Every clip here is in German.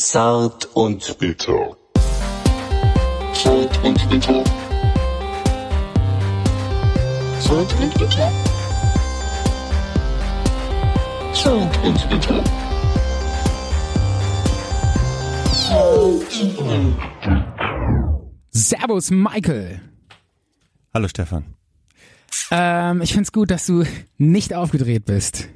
Zart und bitter. Zart und bitter. Zart und bitter. Zart und bitter. Servus, Michael. Hallo Stefan. Ähm, ich find's gut, dass du nicht aufgedreht bist.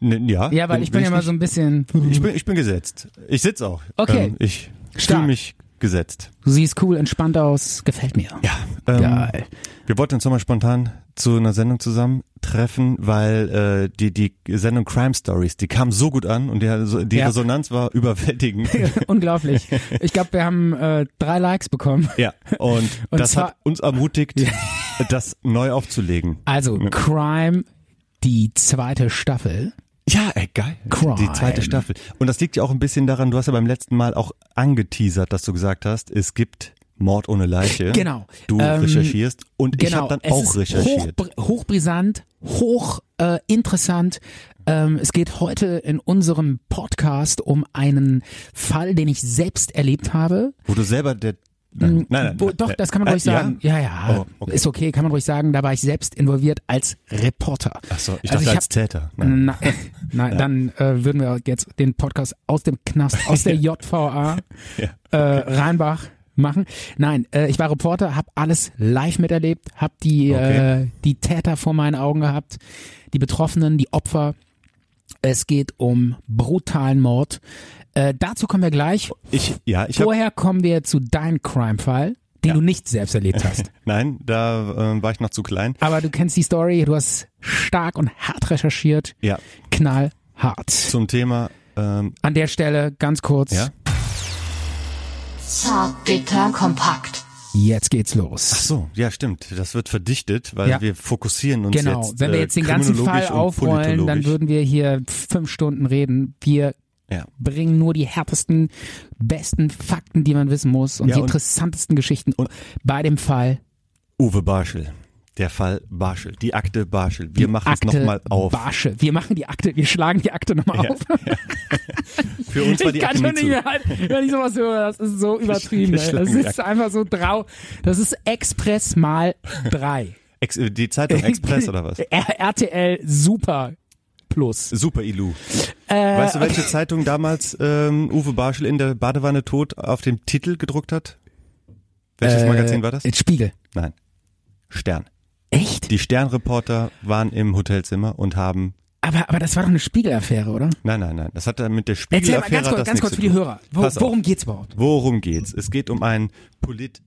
Ja. Ja, weil ich bin ja mal so ein bisschen. Ich bin, ich bin gesetzt. Ich sitz auch. Okay. Ähm, ich fühle mich gesetzt. Du siehst cool, entspannt aus. Gefällt mir. Ja. Ähm, Geil. Wir wollten uns nochmal spontan zu einer Sendung zusammentreffen, weil äh, die die Sendung Crime Stories, die kam so gut an und die, die Ja. Resonanz war überwältigend. Unglaublich. Ich glaube, wir haben äh, drei Likes bekommen. ja. Und, Und das hat uns ermutigt, das neu aufzulegen. Also, Crime, die zweite Staffel. Ja, ey, geil. Crime. Die zweite Staffel. Und das liegt ja auch ein bisschen daran, du hast ja beim letzten Mal auch angeteasert, dass du gesagt hast, es gibt Mord ohne Leiche. Genau. Du Ähm, recherchierst und ich Genau. habe dann es auch recherchiert. Hoch, hochbrisant, hoch äh, interessant. Ähm, es geht heute in unserem Podcast um einen Fall, den ich selbst erlebt habe. Wo du selber der Nein, nein, nein. Wo, doch, das kann man Äh, ruhig sagen. Ja, ja, Oh, okay. ist okay, kann man ruhig sagen. Da war ich selbst involviert als Reporter. Ach so, ich Also dachte ich als hab- Täter. Nein. Na, nein, dann äh, würden wir jetzt den Podcast aus dem Knast, aus der JVA Ja. äh, Rheinbach machen. Nein, äh, ich war Reporter, habe alles live miterlebt, habe die Okay. äh, die Täter vor meinen Augen gehabt, die Betroffenen, die Opfer. Es geht um brutalen Mord. Äh, dazu kommen wir gleich. Ich, ja, ich Vorher kommen wir zu deinem Crime-Fall, den Ja. du nicht selbst erlebt hast. nein, da äh, war ich noch zu klein. Aber du kennst die Story, du hast stark und hart recherchiert, Ja, knallhart. zum Thema, ähm, An der Stelle ganz kurz. ja. Zart, bitter, kompakt. Jetzt geht's los. Ach so, ja, stimmt. Das wird verdichtet, weil Ja. wir fokussieren uns genau. jetzt. Wenn wir äh, jetzt den ganzen Fall aufrollen, dann würden wir hier fünf Stunden reden. Wir Ja. bringen nur die härtesten, besten Fakten, die man wissen muss und Ja, die und- interessantesten Geschichten und- bei dem Fall. Uwe Barschel. Der Fall Barschel. Die Akte Barschel. Wir machen Akte es nochmal auf. Barsche. Wir machen die Akte, wir schlagen die Akte nochmal Ja, auf. Für uns war Ich die kann Akte schon nie nicht zu. mehr halten, wenn ich sowas höre. Das ist so übertrieben. wir ey. Das die ist einfach so drau. Das ist Express mal drei. Ex die Zeitung Express oder was? R RTL Super Plus. Super Ilu. Äh, Weißt du, welche Zeitung damals ähm, Uwe Barschel in der Badewanne tot auf dem Titel gedruckt hat? Welches äh, Magazin war das? Spiegel. Nein. Stern. Echt? Die Sternreporter waren im Hotelzimmer und haben Aber, aber das war doch eine Spiegelaffäre, oder? Nein, nein, nein. Das hat dann mit der Erzähl mal Spiegelaffäre ganz kurz, ganz kurz für die. Hörer. Wo, worum geht's überhaupt? Worum geht's? Es geht um einen Polit...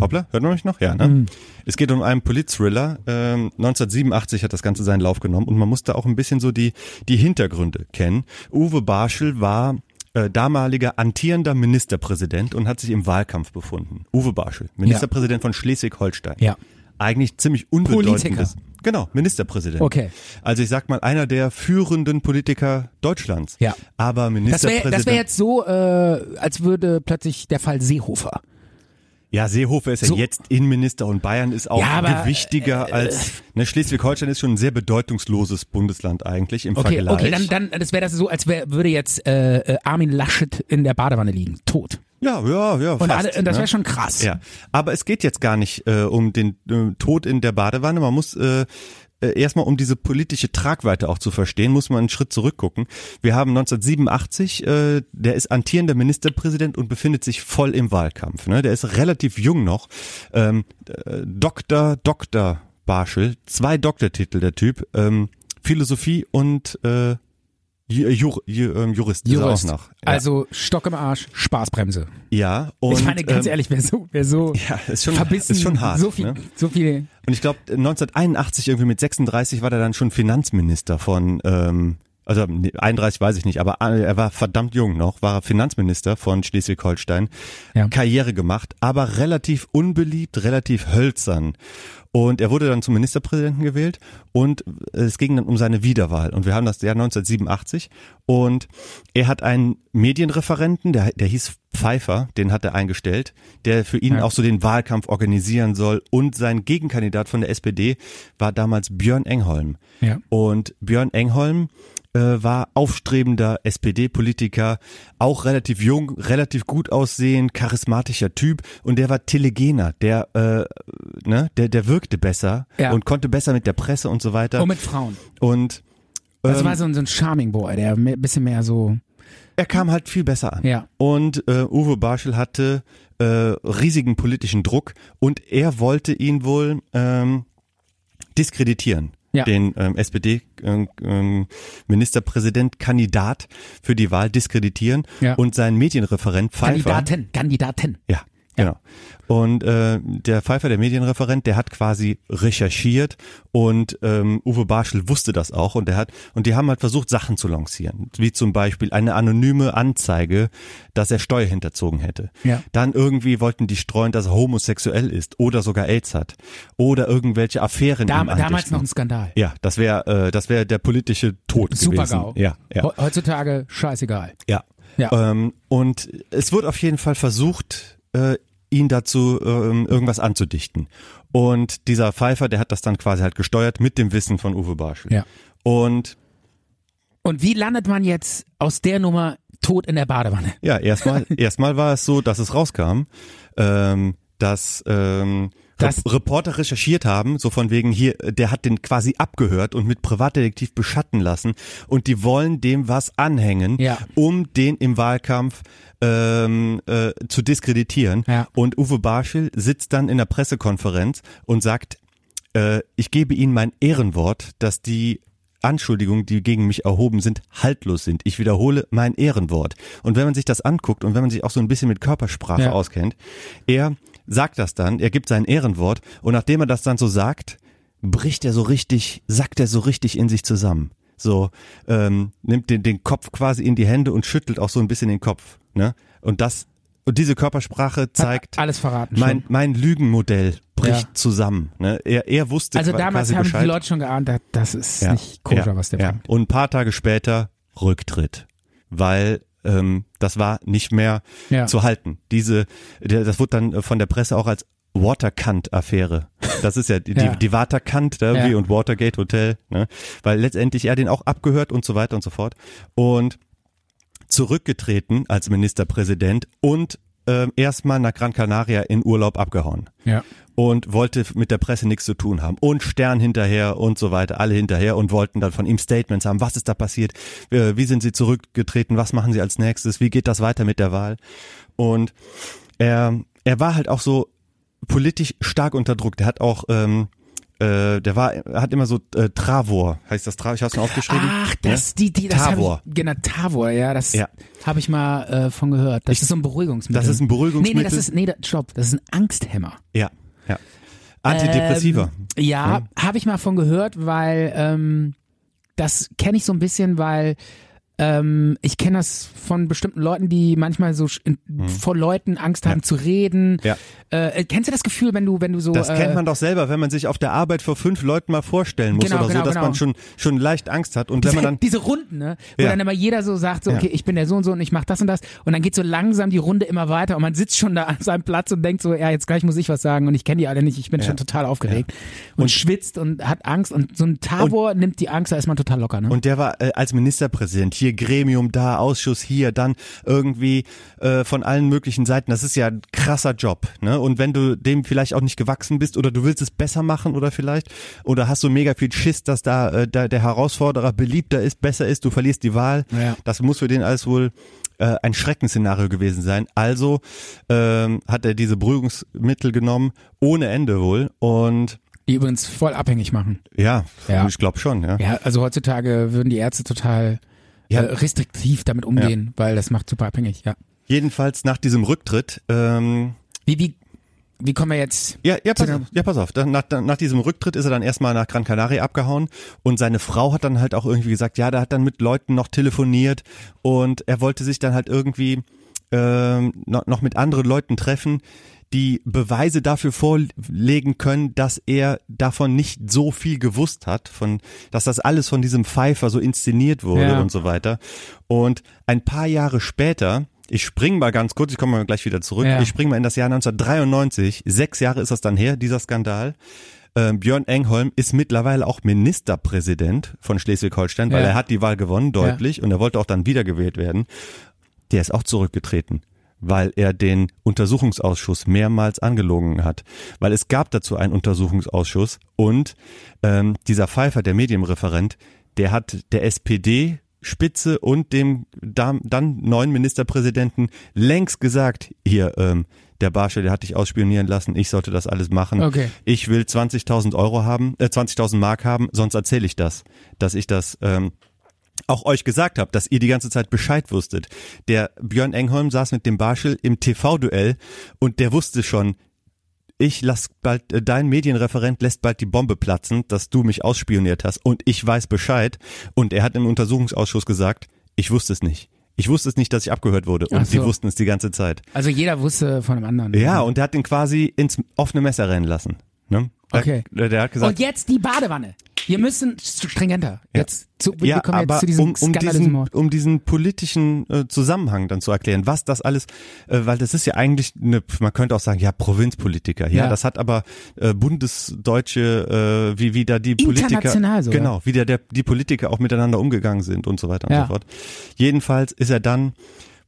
Hoppla, hört man mich noch? Ja, ne? Mhm. Es geht um einen Polit-Thriller. Ähm, 1987 hat das Ganze seinen Lauf genommen und man musste auch ein bisschen so die, die Hintergründe kennen. Uwe Barschel war äh, damaliger antierender Ministerpräsident und hat sich im Wahlkampf befunden. Uwe Barschel, Ministerpräsident von Schleswig-Holstein. Ja. Eigentlich ziemlich unbedeutendes. Genau, Ministerpräsident. Okay. Also ich sag mal, einer der führenden Politiker Deutschlands. Ja. Aber Das Ministerpräsident. wäre das wär jetzt so, äh, als würde plötzlich der Fall Seehofer. Ja, Seehofer ist ja So- jetzt Innenminister und Bayern ist auch Ja, aber, gewichtiger als ne, Schleswig-Holstein ist schon ein sehr bedeutungsloses Bundesland eigentlich im Okay, Vergleich. okay, dann, dann das wäre das so, als wär, würde jetzt äh, äh, Armin Laschet in der Badewanne liegen, tot. ja, ja, ja. Und, fast, alle, das ne? wäre schon krass. Ja, aber es geht jetzt gar nicht äh, um den äh, Tod in der Badewanne. Man muss äh, äh, erstmal, um diese politische Tragweite auch zu verstehen, muss man einen Schritt zurückgucken. Wir haben 1987, äh, der ist antierender Ministerpräsident und befindet sich voll im Wahlkampf. Ne? Der ist relativ jung noch. Ähm, äh, Dr. Dr. Barschel, zwei Doktortitel der Typ, ähm, Philosophie und äh, Ju- Jur, Ju- ähm, Jurist, Jurist. ist er auch noch. Ja. Also Stock im Arsch, Spaßbremse. ja, und ich meine, ganz ähm, ehrlich, wer so, wer so ja, ist schon, verbissen, ist schon hart. so viel, ne? so viel. Und ich glaube, 1981 irgendwie mit 36 war der dann schon Finanzminister von, ähm, also nee, 31 weiß ich nicht, aber äh, er war verdammt jung noch, war Finanzminister von Schleswig-Holstein, Ja. Karriere gemacht, aber relativ unbeliebt, relativ hölzern. Und er wurde dann zum Ministerpräsidenten gewählt und es ging dann um seine Wiederwahl. Und wir haben das Jahr 1987 und er hat einen Medienreferenten, der, der hieß Pfeiffer, den hat er eingestellt, der für ihn Ja. auch so den Wahlkampf organisieren soll. Und sein Gegenkandidat von der SPD war damals Björn Engholm. Ja. Und Björn Engholm war aufstrebender SPD-Politiker, auch relativ jung, relativ gut aussehend, charismatischer Typ und der war telegener, der äh, ne, der der wirkte besser Ja. und konnte besser mit der Presse und so weiter. Und mit Frauen. und Das ähm, war so ein, so ein Charming Boy, der ein bisschen mehr so, er kam halt viel besser an. ja. Und äh, Uwe Barschel hatte äh, riesigen politischen Druck und er wollte ihn wohl ähm, diskreditieren. Ja. Den ähm, SPD-Ministerpräsident-Kandidat für die Wahl diskreditieren Ja. und seinen Medienreferent Pfeiffer. Kandidaten, Kandidaten. Ja, genau. Und äh, der Pfeiffer, der Medienreferent, der hat quasi recherchiert und ähm, Uwe Barschel wusste das auch und der hat und die haben halt versucht Sachen zu lancieren, wie zum Beispiel eine anonyme Anzeige, dass er Steuer hinterzogen hätte. Ja. Dann irgendwie wollten die streuen, dass er homosexuell ist oder sogar AIDS hat oder irgendwelche Affären. Dam damals noch ein Skandal. Ja, das wäre äh, das wäre der politische Tod Super gewesen. GAU. Ja, ja. He- Heutzutage scheißegal. Ja. Ja. Ähm, und es wird auf jeden Fall versucht, äh, ihn dazu ähm, irgendwas anzudichten. Und dieser Pfeiffer, der hat das dann quasi halt gesteuert mit dem Wissen von Uwe Barschel. Ja. Und Und wie landet man jetzt aus der Nummer tot in der Badewanne? ja, erstmal erstmal war es so, dass es rauskam, ähm, dass ähm, Das- Rep- Reporter recherchiert haben, so von wegen hier, der hat den quasi abgehört und mit Privatdetektiv beschatten lassen und die wollen dem was anhängen, Ja. um den im Wahlkampf ähm, äh, zu diskreditieren. Ja. Und Uwe Barschel sitzt dann in der Pressekonferenz und sagt, äh, ich gebe Ihnen mein Ehrenwort, dass die Anschuldigungen, die gegen mich erhoben sind, haltlos sind. Ich wiederhole mein Ehrenwort. Und wenn man sich das anguckt und wenn man sich auch so ein bisschen mit Körpersprache Ja. auskennt, er sagt das dann, er gibt sein Ehrenwort und nachdem er das dann so sagt, bricht er so richtig, sackt er so richtig in sich zusammen. So, ähm, nimmt den, den Kopf quasi in die Hände und schüttelt auch so ein bisschen den Kopf. Ne? Und das, und diese Körpersprache zeigt, Hat alles verraten. mein, mein Lügenmodell bricht Ja. zusammen. Ne? Er, er wusste Also damals haben Bescheid. die Leute schon geahnt, das ist Ja, nicht koscher, ja, was der ja. bringt. Und ein paar Tage später Rücktritt, weil ähm, das war nicht mehr Ja. zu halten. Diese, das wurde dann äh, von der Presse auch als Waterkant-Affäre. Das ist ja die, Ja. die, Waterkant da irgendwie Ja. und Watergate Hotel, ne? weil letztendlich er den auch abgehört und so weiter und so fort. Und zurückgetreten als Ministerpräsident und ähm, erstmal nach Gran Canaria in Urlaub abgehauen Ja. Und wollte mit der Presse nichts zu tun haben und Stern hinterher und so weiter, alle hinterher und wollten dann von ihm Statements haben, was ist da passiert, Äh, wie sind sie zurückgetreten, was machen sie als nächstes, wie geht das weiter mit der Wahl und er, er war halt auch so politisch stark unter Druck, der hat auch ähm, äh, der war, er hat immer so äh, Travor, heißt das Travor, ich hab's mir aufgeschrieben. Ach, das, die, die, das Tavor. Ich, genau, Tavor, ja, das Ja. habe ich mal äh, von gehört. Das ist so ein Beruhigungsmittel. Das ist ein Beruhigungsmittel. Nee, nee, das ist, nee, da- stopp, das ist ein Angsthemmer. Ja, ja. Antidepressiva. Ähm, ja, habe ich mal von gehört, weil ähm, das kenne ich so ein bisschen, weil ähm, ich kenne das von bestimmten Leuten, die manchmal so in, vor Leuten Angst haben zu reden. Ja. Äh, kennst du das Gefühl, wenn du, wenn du so Das äh, kennt man doch selber, wenn man sich auf der Arbeit vor fünf Leuten mal vorstellen muss Genau, oder genau, so, dass genau. man schon schon leicht Angst hat und wenn diese, man dann diese Runden, ne? Wo Ja. dann immer jeder so sagt, so, Ja. okay, ich bin der so und so und ich mach das und das. Und dann geht so langsam die Runde immer weiter und man sitzt schon da an seinem Platz und denkt so, ja, jetzt gleich muss ich was sagen und ich kenne die alle nicht, ich bin schon total aufgeregt. Und, schwitzt und hat Angst und so ein Tavor nimmt die Angst, da ist man total locker, ne? Und der war äh, als Ministerpräsident hier Gremium da, Ausschuss hier, dann irgendwie äh, von allen möglichen Seiten. Das ist ja ein krasser Job, ne? Und wenn du dem vielleicht auch nicht gewachsen bist oder du willst es besser machen oder vielleicht oder hast du mega viel Schiss, dass da, äh, da der Herausforderer beliebter ist, besser ist, du verlierst die Wahl. Ja. Das muss für den alles wohl äh, ein Schreckensszenario gewesen sein. Also ähm, hat er diese Beruhigungsmittel genommen, ohne Ende wohl. Und die übrigens voll abhängig machen. ja, Ja. ich glaube schon, ja. Ja, also heutzutage würden die Ärzte total Ja. äh, restriktiv damit umgehen, weil das macht super abhängig, ja. Jedenfalls nach diesem Rücktritt ähm, Wie, wie, wie kommen wir jetzt? Ja, ja, pass auf, ja, pass auf. Nach, nach diesem Rücktritt ist er dann erstmal nach Gran Canaria abgehauen und seine Frau hat dann halt auch irgendwie gesagt, ja, der hat dann mit Leuten noch telefoniert und er wollte sich dann halt irgendwie ähm, noch, noch mit anderen Leuten treffen, die Beweise dafür vorlegen können, dass er davon nicht so viel gewusst hat, von, dass das alles von diesem Pfeifer so inszeniert wurde Ja. und so weiter. Und ein paar Jahre später, ich spring mal ganz kurz, ich komme mal gleich wieder zurück, Ja. ich spring mal in das Jahr 1993, sechs Jahre ist das dann her, dieser Skandal. äh, Björn Engholm ist mittlerweile auch Ministerpräsident von Schleswig-Holstein, weil Ja. er hat die Wahl gewonnen, deutlich, und er wollte auch dann wiedergewählt werden. Der ist auch zurückgetreten, weil er den Untersuchungsausschuss mehrmals angelogen hat. Weil es gab dazu einen Untersuchungsausschuss und ähm, dieser Pfeiffer, der Medienreferent, der hat der SPD Spitze und dem dann neuen Ministerpräsidenten längst gesagt, hier, ähm, der Barschel, der hat dich ausspionieren lassen, ich sollte das alles machen. Okay. Ich will 20.000 Euro haben, äh, 20.000 Mark haben, sonst erzähle ich das, dass ich das ähm, auch euch gesagt habe, dass ihr die ganze Zeit Bescheid wusstet. Der Björn Engholm saß mit dem Barschel im TV-Duell und der wusste schon, ich lass bald, äh, dein Medienreferent lässt bald die Bombe platzen, dass du mich ausspioniert hast und ich weiß Bescheid. Und er hat im Untersuchungsausschuss gesagt, ich wusste es nicht. Ich wusste es nicht, dass ich abgehört wurde und Ach sie so. wussten es die ganze Zeit. Also jeder wusste von einem anderen. Ja, und der hat ihn quasi ins offene Messer rennen lassen. Ne? Der- Okay. Der, der hat gesagt, Und jetzt die Badewanne. Wir müssen stringenter. Jetzt zu, wir ja, kommen aber jetzt zu diesem um, um, diesen, um diesen politischen äh, Zusammenhang dann zu erklären, was das alles, äh, weil das ist ja eigentlich eine, man könnte auch sagen, ja, Provinzpolitiker, ja, Ja. das hat aber äh, bundesdeutsche, äh, wie, wie da die Politiker, International sogar. genau, wie der, der, die Politiker auch miteinander umgegangen sind und so weiter und Ja. so fort. Jedenfalls ist er dann,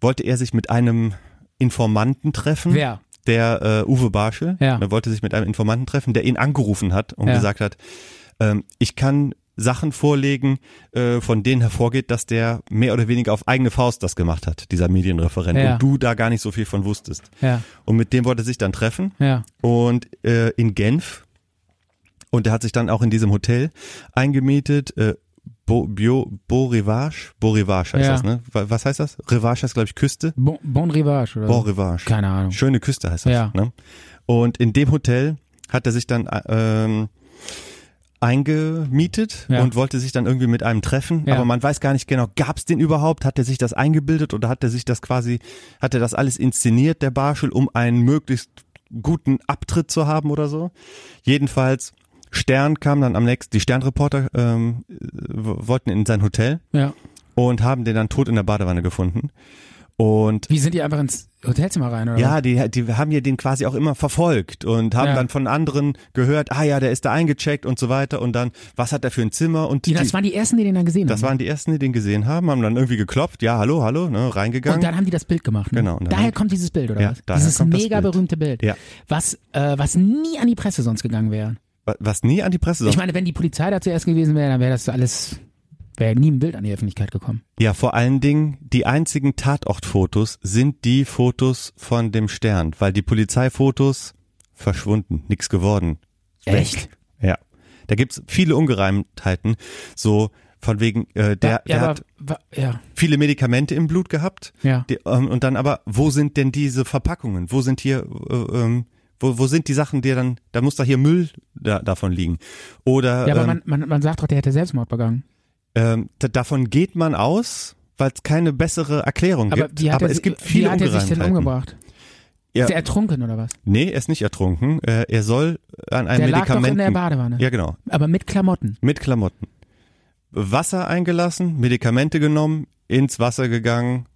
wollte er sich mit einem Informanten treffen. Wer? Der äh, Uwe Barschel, Ja. er wollte sich mit einem Informanten treffen, der ihn angerufen hat und Ja. gesagt hat, ähm, ich kann Sachen vorlegen, äh, von denen hervorgeht, dass der mehr oder weniger auf eigene Faust das gemacht hat, dieser Medienreferent, Ja. und du da gar nicht so viel von wusstest. Ja, Und mit dem wollte er sich dann treffen ja. und äh, in Genf und er hat sich dann auch in diesem Hotel eingemietet, äh, Bo, Bio, Beau Rivage, Beau Rivage heißt Ja. das, ne? Wa- Was heißt das? Rivage heißt, glaube ich, Küste. Bon, bon Rivage oder so. Rivage. Keine Ahnung. Schöne Küste heißt das. Ja. Ne? Und in dem Hotel hat er sich dann äh, ähm, eingemietet Ja. und wollte sich dann irgendwie mit einem treffen, Ja. aber man weiß gar nicht genau, gab's den überhaupt? Hat er sich das eingebildet oder hat er sich das quasi, hat er das alles inszeniert, der Barschel, um einen möglichst guten Abtritt zu haben oder so? Jedenfalls Stern kam dann am nächsten, die Sternreporter ähm, wollten in sein Hotel Ja. und haben den dann tot in der Badewanne gefunden. Und Wie sind die einfach ins Hotelzimmer rein, oder? ja, die, die haben ja den quasi auch immer verfolgt und haben Ja. dann von anderen gehört, ah ja, der ist da eingecheckt und so weiter und dann, was hat er für ein Zimmer und Die, das die, waren die ersten, die den dann gesehen das haben. waren die ersten, die den gesehen haben, haben dann irgendwie geklopft, ja, hallo, hallo, ne, reingegangen. und dann haben die das Bild gemacht. Ne? Genau, Daher kommt dieses Bild, oder Ja, was? Dieses das mega Bild. berühmte Bild. Ja. Was, äh, was nie an die Presse sonst gegangen wäre. Wa- was nie an die Presse Ich sonst. meine, wenn die Polizei da zuerst gewesen wäre, dann wäre das alles, wäre nie ein Bild an die Öffentlichkeit gekommen. Ja, vor allen Dingen, die einzigen Tatortfotos sind die Fotos von dem Stern, weil die Polizeifotos verschwunden, nix geworden. Echt? Ja. Da gibt's viele Ungereimtheiten, so von wegen, äh, der, ja, der aber, hat wa- ja, viele Medikamente im Blut gehabt. ja. Die, ähm, und dann aber, wo sind denn diese Verpackungen? Wo sind hier, äh, ähm, wo, wo sind die Sachen, die dann, da muss doch hier Müll da, davon liegen. Oder Ja, aber ähm, man, man, man sagt doch, der hätte Selbstmord begangen. Ähm, da, davon geht man aus, weil es keine bessere Erklärung Aber gibt. wie aber er, es gibt wie viele hat er sich denn umgebracht? Ja. Ist er ertrunken oder was? Nee, er ist nicht ertrunken. Äh, er soll an einem Der lag doch in der Badewanne. ja, genau. Aber mit Klamotten. Mit Klamotten. Wasser eingelassen, Medikamente genommen, ins Wasser gegangen,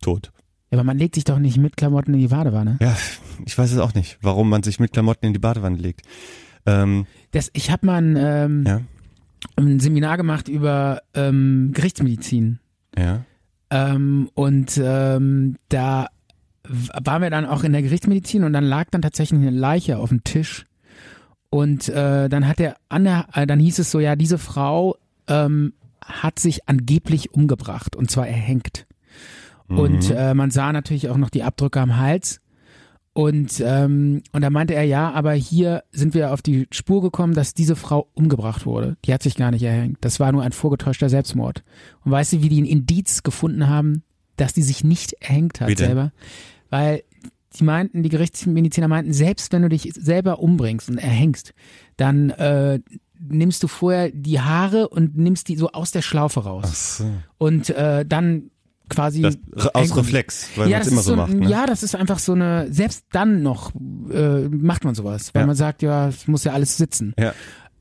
tot. Ja, aber man legt sich doch nicht mit Klamotten in die Badewanne. Ja, ich weiß es auch nicht, warum man sich mit Klamotten in die Badewanne legt. Ähm, Das, ich habe mal ein, ähm, ja, ein Seminar gemacht über ähm, Gerichtsmedizin. ja. Ähm, und ähm, da waren wir dann auch in der Gerichtsmedizin und dann lag dann tatsächlich eine Leiche auf dem Tisch. Und äh, dann hat der an der, äh, dann hieß es so, ja, diese Frau ähm, hat sich angeblich umgebracht und zwar erhängt. Und äh, man sah natürlich auch noch die Abdrücke am Hals. Und, ähm, und da meinte er, ja, aber hier sind wir auf die Spur gekommen, dass diese Frau umgebracht wurde. Die hat sich gar nicht erhängt. Das war nur ein vorgetäuschter Selbstmord. Und weißt du, wie die ein Indiz gefunden haben, dass die sich nicht erhängt hat denn? selber? Weil die meinten, die Gerichtsmediziner meinten, selbst wenn du dich selber umbringst und erhängst, dann äh, nimmst du vorher die Haare und nimmst die so aus der Schlaufe raus. so. Und äh, dann quasi Das, aus Reflex, weil ja, man es das immer so so, macht. Ne? Ja, das ist einfach so eine, selbst dann noch äh, macht man sowas, weil Ja. man sagt, ja, es muss ja alles sitzen. Ja.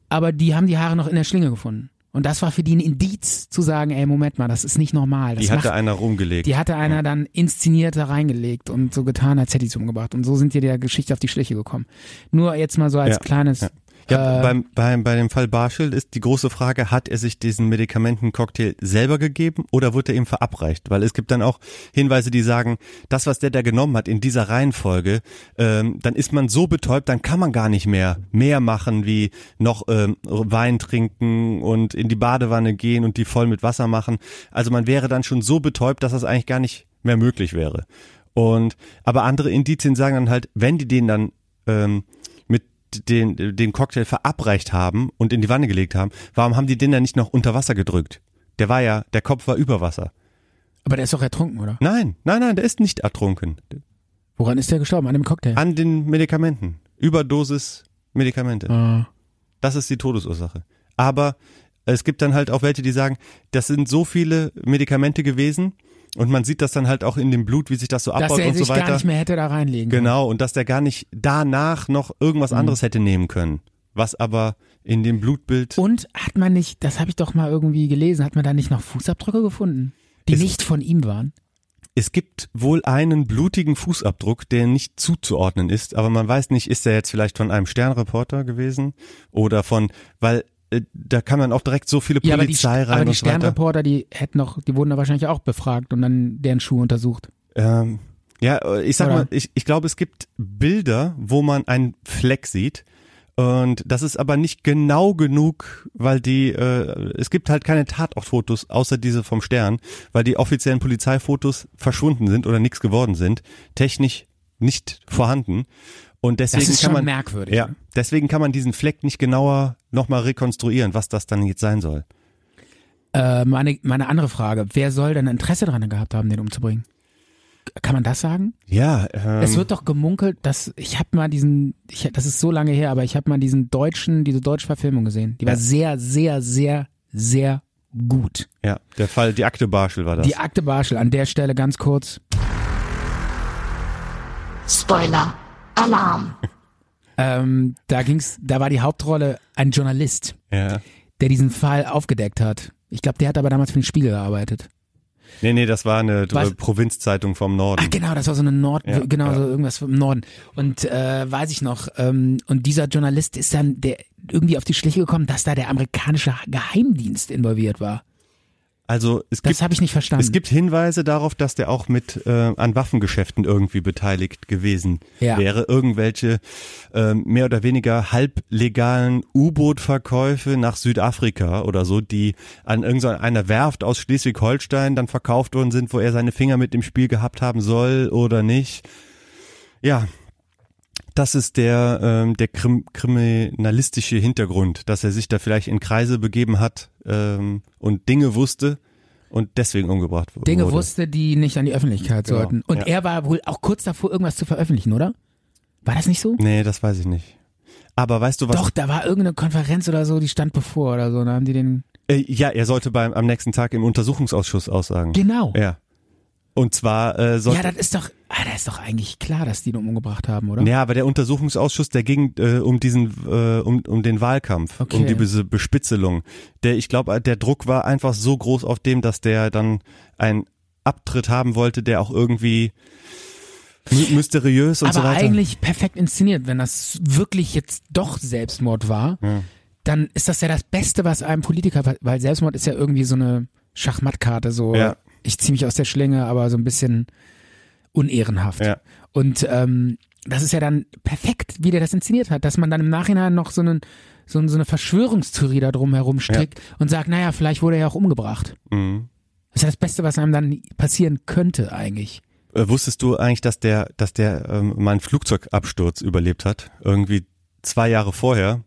Aber die haben die Haare noch in der Schlinge gefunden. Und das war für die ein Indiz zu sagen, ey, Moment mal, das ist nicht normal. Das Die macht, hatte einer rumgelegt. die hatte einer dann inszeniert da reingelegt und so getan, als hätte sie es umgebracht. Und so sind die der Geschichte auf die Schliche gekommen. Nur jetzt mal so als Ja, kleines, ja. Ja, beim, beim, bei dem Fall Barschel ist die große Frage, hat er sich diesen Medikamentencocktail selber gegeben oder wurde er ihm verabreicht? Weil es gibt dann auch Hinweise, die sagen, das, was der da genommen hat in dieser Reihenfolge, ähm, dann ist man so betäubt, dann kann man gar nicht mehr mehr machen, wie noch ähm, Wein trinken und in die Badewanne gehen und die voll mit Wasser machen. Also man wäre dann schon so betäubt, dass das eigentlich gar nicht mehr möglich wäre. Und aber andere Indizien sagen dann halt, wenn die den dann ähm, den, den Cocktail verabreicht haben und in die Wanne gelegt haben, warum haben die den dann nicht noch unter Wasser gedrückt? Der war ja, der Kopf war über Wasser. Aber der ist doch ertrunken, oder? Nein, nein, nein, der ist nicht ertrunken. Woran ist der gestorben? An dem Cocktail? An den Medikamenten. Überdosis Medikamente. Ah. Das ist die Todesursache. Aber es gibt dann halt auch welche, die sagen, das sind so viele Medikamente gewesen und man sieht das dann halt auch in dem Blut, wie sich das so Dass abbaut er und so weiter. gar nicht mehr hätte da reinlegen können. Genau, und dass der gar nicht danach noch irgendwas Mhm. anderes hätte nehmen können. Was aber in dem Blutbild. Und hat man nicht, das habe ich doch mal irgendwie gelesen, hat man da nicht noch Fußabdrücke gefunden, die Es- nicht von ihm waren? Es gibt wohl einen blutigen Fußabdruck, der nicht zuzuordnen ist, aber man weiß nicht, ist der jetzt vielleicht von einem Sternreporter gewesen oder von, weil da kann man auch direkt so viele Ja, aber die, Polizei rein aber die. Sternreporter, die hätten noch, die wurden da wahrscheinlich auch befragt und dann deren Schuhe untersucht. Ähm, ja, äh, ich sag Oder? mal, ich, ich glaube, es gibt Bilder, wo man einen Fleck sieht. Und das ist aber nicht genau genug, weil die, äh, es gibt halt keine Tatortfotos, außer diese vom Stern, weil die offiziellen Polizeifotos verschwunden sind oder nichts geworden sind, technisch nicht vorhanden. Und deswegen Das ist kann schon man, merkwürdig. ja, deswegen kann man diesen Fleck nicht genauer nochmal rekonstruieren, was das dann jetzt sein soll. Äh, meine, meine andere Frage, wer soll denn Interesse daran gehabt haben, den umzubringen? Kann man das sagen? Ja, ähm, es wird doch gemunkelt, dass ich habe mal diesen, ich, das ist so lange her, aber ich habe mal diesen deutschen, diese deutsche Verfilmung gesehen. Die war Ja. sehr, sehr, sehr, sehr gut. ja, der Fall, die Akte Barschel war das. Die Akte Barschel, an der Stelle ganz kurz. Spoiler. Alarm. Ähm, da ging's, da war die Hauptrolle ein Journalist, ja. der diesen Fall aufgedeckt hat. Ich glaube, der hat aber damals für den Spiegel gearbeitet. Nee, nee, das war eine Was? Provinzzeitung vom Norden. Ach genau, das war so eine Nord, Ja, genau ja. so irgendwas vom Norden. Und äh, weiß ich noch. Ähm, und dieser Journalist ist dann der irgendwie auf die Schliche gekommen, dass da der amerikanische Geheimdienst involviert war. Also es Das gibt habe ich nicht verstanden. es gibt Hinweise darauf, dass der auch mit äh, an Waffengeschäften irgendwie beteiligt gewesen Ja. wäre. Irgendwelche äh, mehr oder weniger halblegalen U-Boot-Verkäufe nach Südafrika oder so, die an irgendeiner Werft aus Schleswig-Holstein dann verkauft worden sind, wo er seine Finger mit im Spiel gehabt haben soll oder nicht. Ja, das ist der, ähm, der krim kriminalistische Hintergrund, dass er sich da vielleicht in Kreise begeben hat ähm, und Dinge wusste und deswegen umgebracht wurde. Dinge wusste, die nicht an die Öffentlichkeit Genau, sollten. Und ja. er war wohl auch kurz davor, irgendwas zu veröffentlichen, oder? War das nicht so? Nee, das weiß ich nicht. Aber weißt du was? Doch, da war irgendeine Konferenz oder so, die stand bevor oder so. Da haben die den. Äh, ja, er sollte beim am nächsten Tag im Untersuchungsausschuss aussagen. Genau. Ja. Und zwar äh, sollte Ja, das ist doch, ah, das ist doch eigentlich klar, dass die ihn umgebracht haben, oder? Ja, aber der Untersuchungsausschuss, der ging äh, um diesen, äh, um, um den Wahlkampf, Okay. um die diese Bespitzelung. Der, ich glaube, der Druck war einfach so groß auf dem, dass der dann einen Abtritt haben wollte, der auch irgendwie my mysteriös und aber so weiter. eigentlich perfekt inszeniert. Wenn das wirklich jetzt doch Selbstmord war, Ja. dann ist das ja das Beste, was einem Politiker, weil Selbstmord ist ja irgendwie so eine Schachmattkarte, so Ja. Ich ziehe mich aus der Schlinge, aber so ein bisschen unehrenhaft. Ja. Und ähm, das ist ja dann perfekt, wie der das inszeniert hat, dass man dann im Nachhinein noch so, einen, so, so eine Verschwörungstheorie da drum herum strickt und sagt, naja, vielleicht wurde er ja auch umgebracht. Mhm. Das ist ja das Beste, was einem dann passieren könnte eigentlich. Äh, wusstest du eigentlich, dass der, dass der ähm, mal einen Flugzeugabsturz überlebt hat? Irgendwie zwei Jahre vorher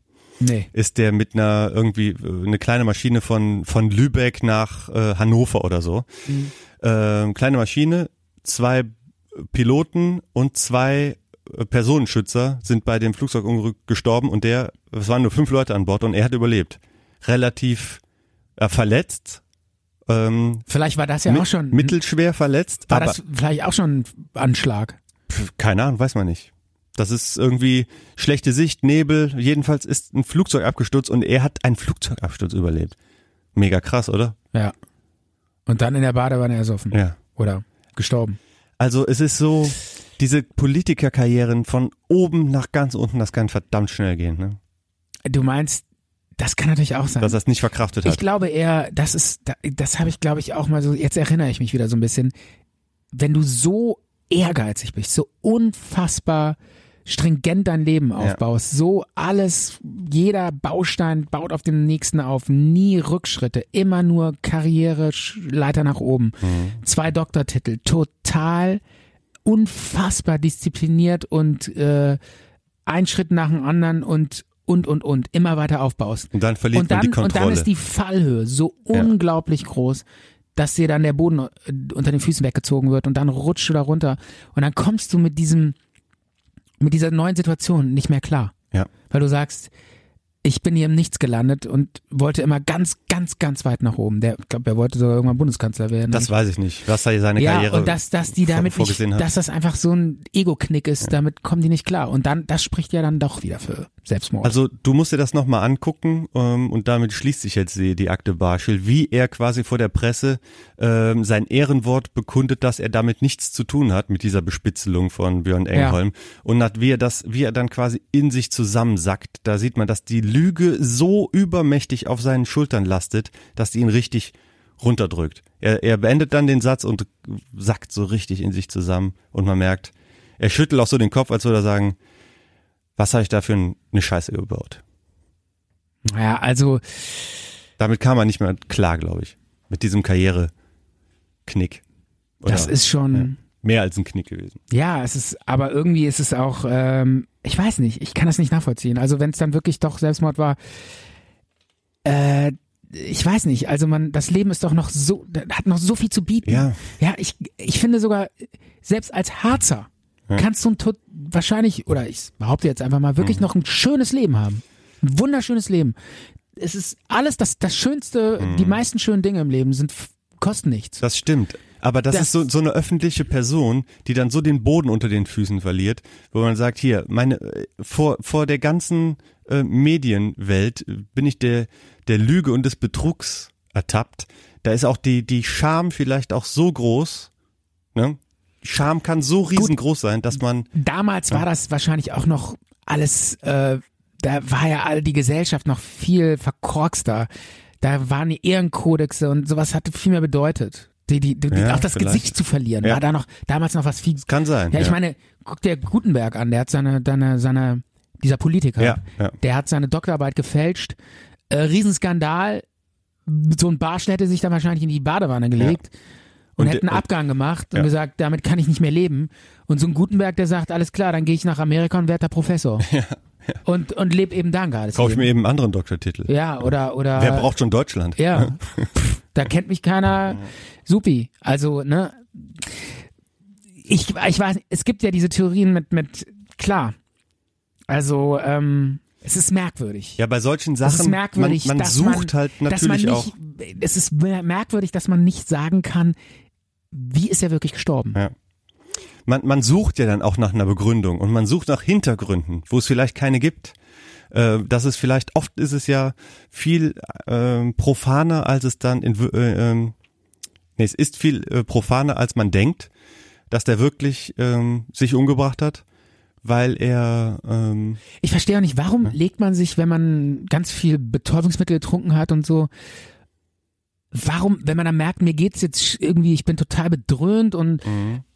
Nee. ist der mit einer irgendwie äh, eine kleine Maschine von von Lübeck nach äh, Hannover oder so. Ähm, kleine Maschine, zwei Piloten und zwei äh, Personenschützer sind bei dem Flugzeugunglück gestorben und der, es waren nur fünf Leute an Bord und er hat überlebt. Relativ äh, verletzt, ähm, Vielleicht war das ja mit- auch schon. mittelschwer verletzt, war aber das vielleicht auch schon ein Anschlag? keine Ahnung, weiß man nicht. Das ist irgendwie schlechte Sicht, Nebel. Jedenfalls ist ein Flugzeug abgestürzt und er hat einen Flugzeugabsturz überlebt. Mega krass, oder? Ja. Und dann in der Badewanne ersoffen. Ja. Oder gestorben. Also es ist so, diese Politikerkarrieren von oben nach ganz unten, das kann verdammt schnell gehen. Ne? Du meinst, das kann natürlich auch sein. dass er es nicht verkraftet Ich hat. glaube eher, das ist, da- das habe ich glaube ich auch mal so, jetzt erinnere ich mich wieder so ein bisschen, wenn du so ehrgeizig bist, so unfassbar stringent dein Leben aufbaust, so alles, jeder Baustein baut auf den nächsten auf, nie Rückschritte, immer nur Karriere, Leiter nach oben, zwei Doktortitel, total unfassbar diszipliniert und äh, ein Schritt nach dem anderen und und und und immer weiter aufbaust. Und dann verliert Und dann, man die und dann Kontrolle. ist die Fallhöhe so Ja. unglaublich groß, dass dir dann der Boden äh, unter den Füßen weggezogen wird und dann rutscht du da runter und dann kommst du mit diesem, mit dieser neuen Situation nicht mehr klar. Ja. Weil du sagst, ich bin hier im Nichts gelandet und wollte immer ganz, ganz, ganz weit nach oben. Der, ich glaube, er wollte sogar irgendwann Bundeskanzler werden. das weiß ich nicht, was da seine ja, Karriere und dass, dass die damit nicht, vorgesehen hat. dass das einfach so ein Ego-Knick ist, damit kommen die nicht klar. Und dann, das spricht ja dann doch wieder für Selbstmord. Also du musst dir das nochmal angucken ähm, und damit schließt sich jetzt die, die Akte Barschel, wie er quasi vor der Presse ähm, sein Ehrenwort bekundet, dass er damit nichts zu tun hat mit dieser Bespitzelung von Björn Engholm und hat, wie er das, wie er dann quasi in sich zusammensackt. Da sieht man, dass die Lüge so übermächtig auf seinen Schultern lastet, dass die ihn richtig runterdrückt. Er, er beendet dann den Satz und sackt so richtig in sich zusammen und man merkt, er schüttelt auch so den Kopf, als würde er sagen, was habe ich da für ein- eine Scheiße gebaut? ja, also, Damit kam er nicht mehr klar, glaube ich. Mit diesem Karriereknick. Oder das ist schon, mehr als ein Knick gewesen. Ja, es ist, aber irgendwie ist es auch, ähm, ich weiß nicht, ich kann das nicht nachvollziehen. Also wenn es dann wirklich doch Selbstmord war, äh, ich weiß nicht, also man, das Leben ist doch noch so, hat noch so viel zu bieten. Ja. Ja, ich, ich finde sogar, selbst als Harzer kannst du ein tot, wahrscheinlich, oder ich behaupte jetzt einfach mal, Mhm. wirklich noch ein schönes Leben haben. Ein wunderschönes Leben. Es ist alles, das, das Schönste, Mhm. die meisten schönen Dinge im Leben sind, kosten nichts. Das stimmt. Aber das, Das- ist so, so eine öffentliche Person, die dann so den Boden unter den Füßen verliert, wo man sagt, hier, meine, äh, vor, vor der ganzen äh, Medienwelt bin ich der, der Lüge und des Betrugs ertappt. Da ist auch die, die Scham vielleicht auch so groß, ne? Scham kann so riesengroß sein, dass man, damals war das wahrscheinlich auch noch alles, äh, da war ja all die Gesellschaft noch viel verkorkster. Da waren die Ehrenkodexe und sowas hatte viel mehr bedeutet. Die, die, die, Ja, auch das vielleicht. Gesicht zu verlieren, Ja. war da noch damals noch was viel. kann sein. Ja, ich meine, guck dir Gutenberg an, der hat seine, seine, seine, dieser Politiker, Ja, ja. der hat seine Doktorarbeit gefälscht, äh, Riesenskandal, so ein Barsch hätte sich dann wahrscheinlich in die Badewanne gelegt und, Und hätte einen Abgang gemacht und Ja. gesagt, damit kann ich nicht mehr leben. Und so ein Gutenberg, der sagt, alles klar, dann gehe ich nach Amerika und werde da Professor. Und, und lebe eben da geiles Kaufe ich mir eben einen anderen Doktortitel. Ja, oder, oder. Wer braucht schon Deutschland? Ja. Pff, da kennt mich keiner. Supi. Also, ne. Ich, ich weiß, es gibt ja diese Theorien mit, mit, klar. Also, ähm, es ist merkwürdig. Ja, bei solchen es Sachen, ist merkwürdig, man, man sucht man, halt natürlich nicht, auch. Es ist mer- merkwürdig, dass man nicht sagen kann, wie ist er wirklich gestorben. Ja. Man, man sucht ja dann auch nach einer Begründung und man sucht nach Hintergründen, wo es vielleicht keine gibt. Äh, das ist vielleicht, oft ist es ja viel ähm, profaner, als es dann in, äh, ähm, nee, es ist viel äh, profaner, als man denkt, dass der wirklich ähm, sich umgebracht hat, weil er ähm, Ich verstehe auch nicht, warum legt man sich, wenn man ganz viel Betäubungsmittel getrunken hat und so, warum, wenn man dann merkt, mir geht's jetzt irgendwie, ich bin total bedröhnt und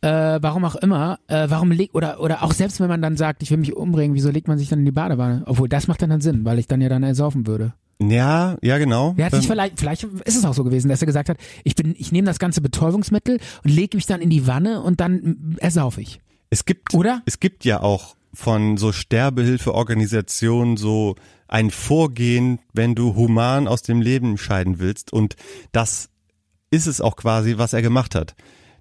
äh, warum auch immer, äh, warum legt, oder, oder auch selbst wenn man dann sagt, ich will mich umbringen, wieso legt man sich dann in die Badewanne? Obwohl, das macht dann, dann Sinn, weil ich dann ja dann ersaufen würde. ja, ja genau. Er hat sich vielleicht, vielleicht ist es auch so gewesen, dass er gesagt hat, ich bin, ich nehme das ganze Betäubungsmittel und lege mich dann in die Wanne und dann mm, ersaufe ich. Es gibt, Oder? Es gibt ja auch von so Sterbehilfeorganisationen so ein Vorgehen, wenn du human aus dem Leben scheiden willst. Und das ist es auch quasi, was er gemacht hat.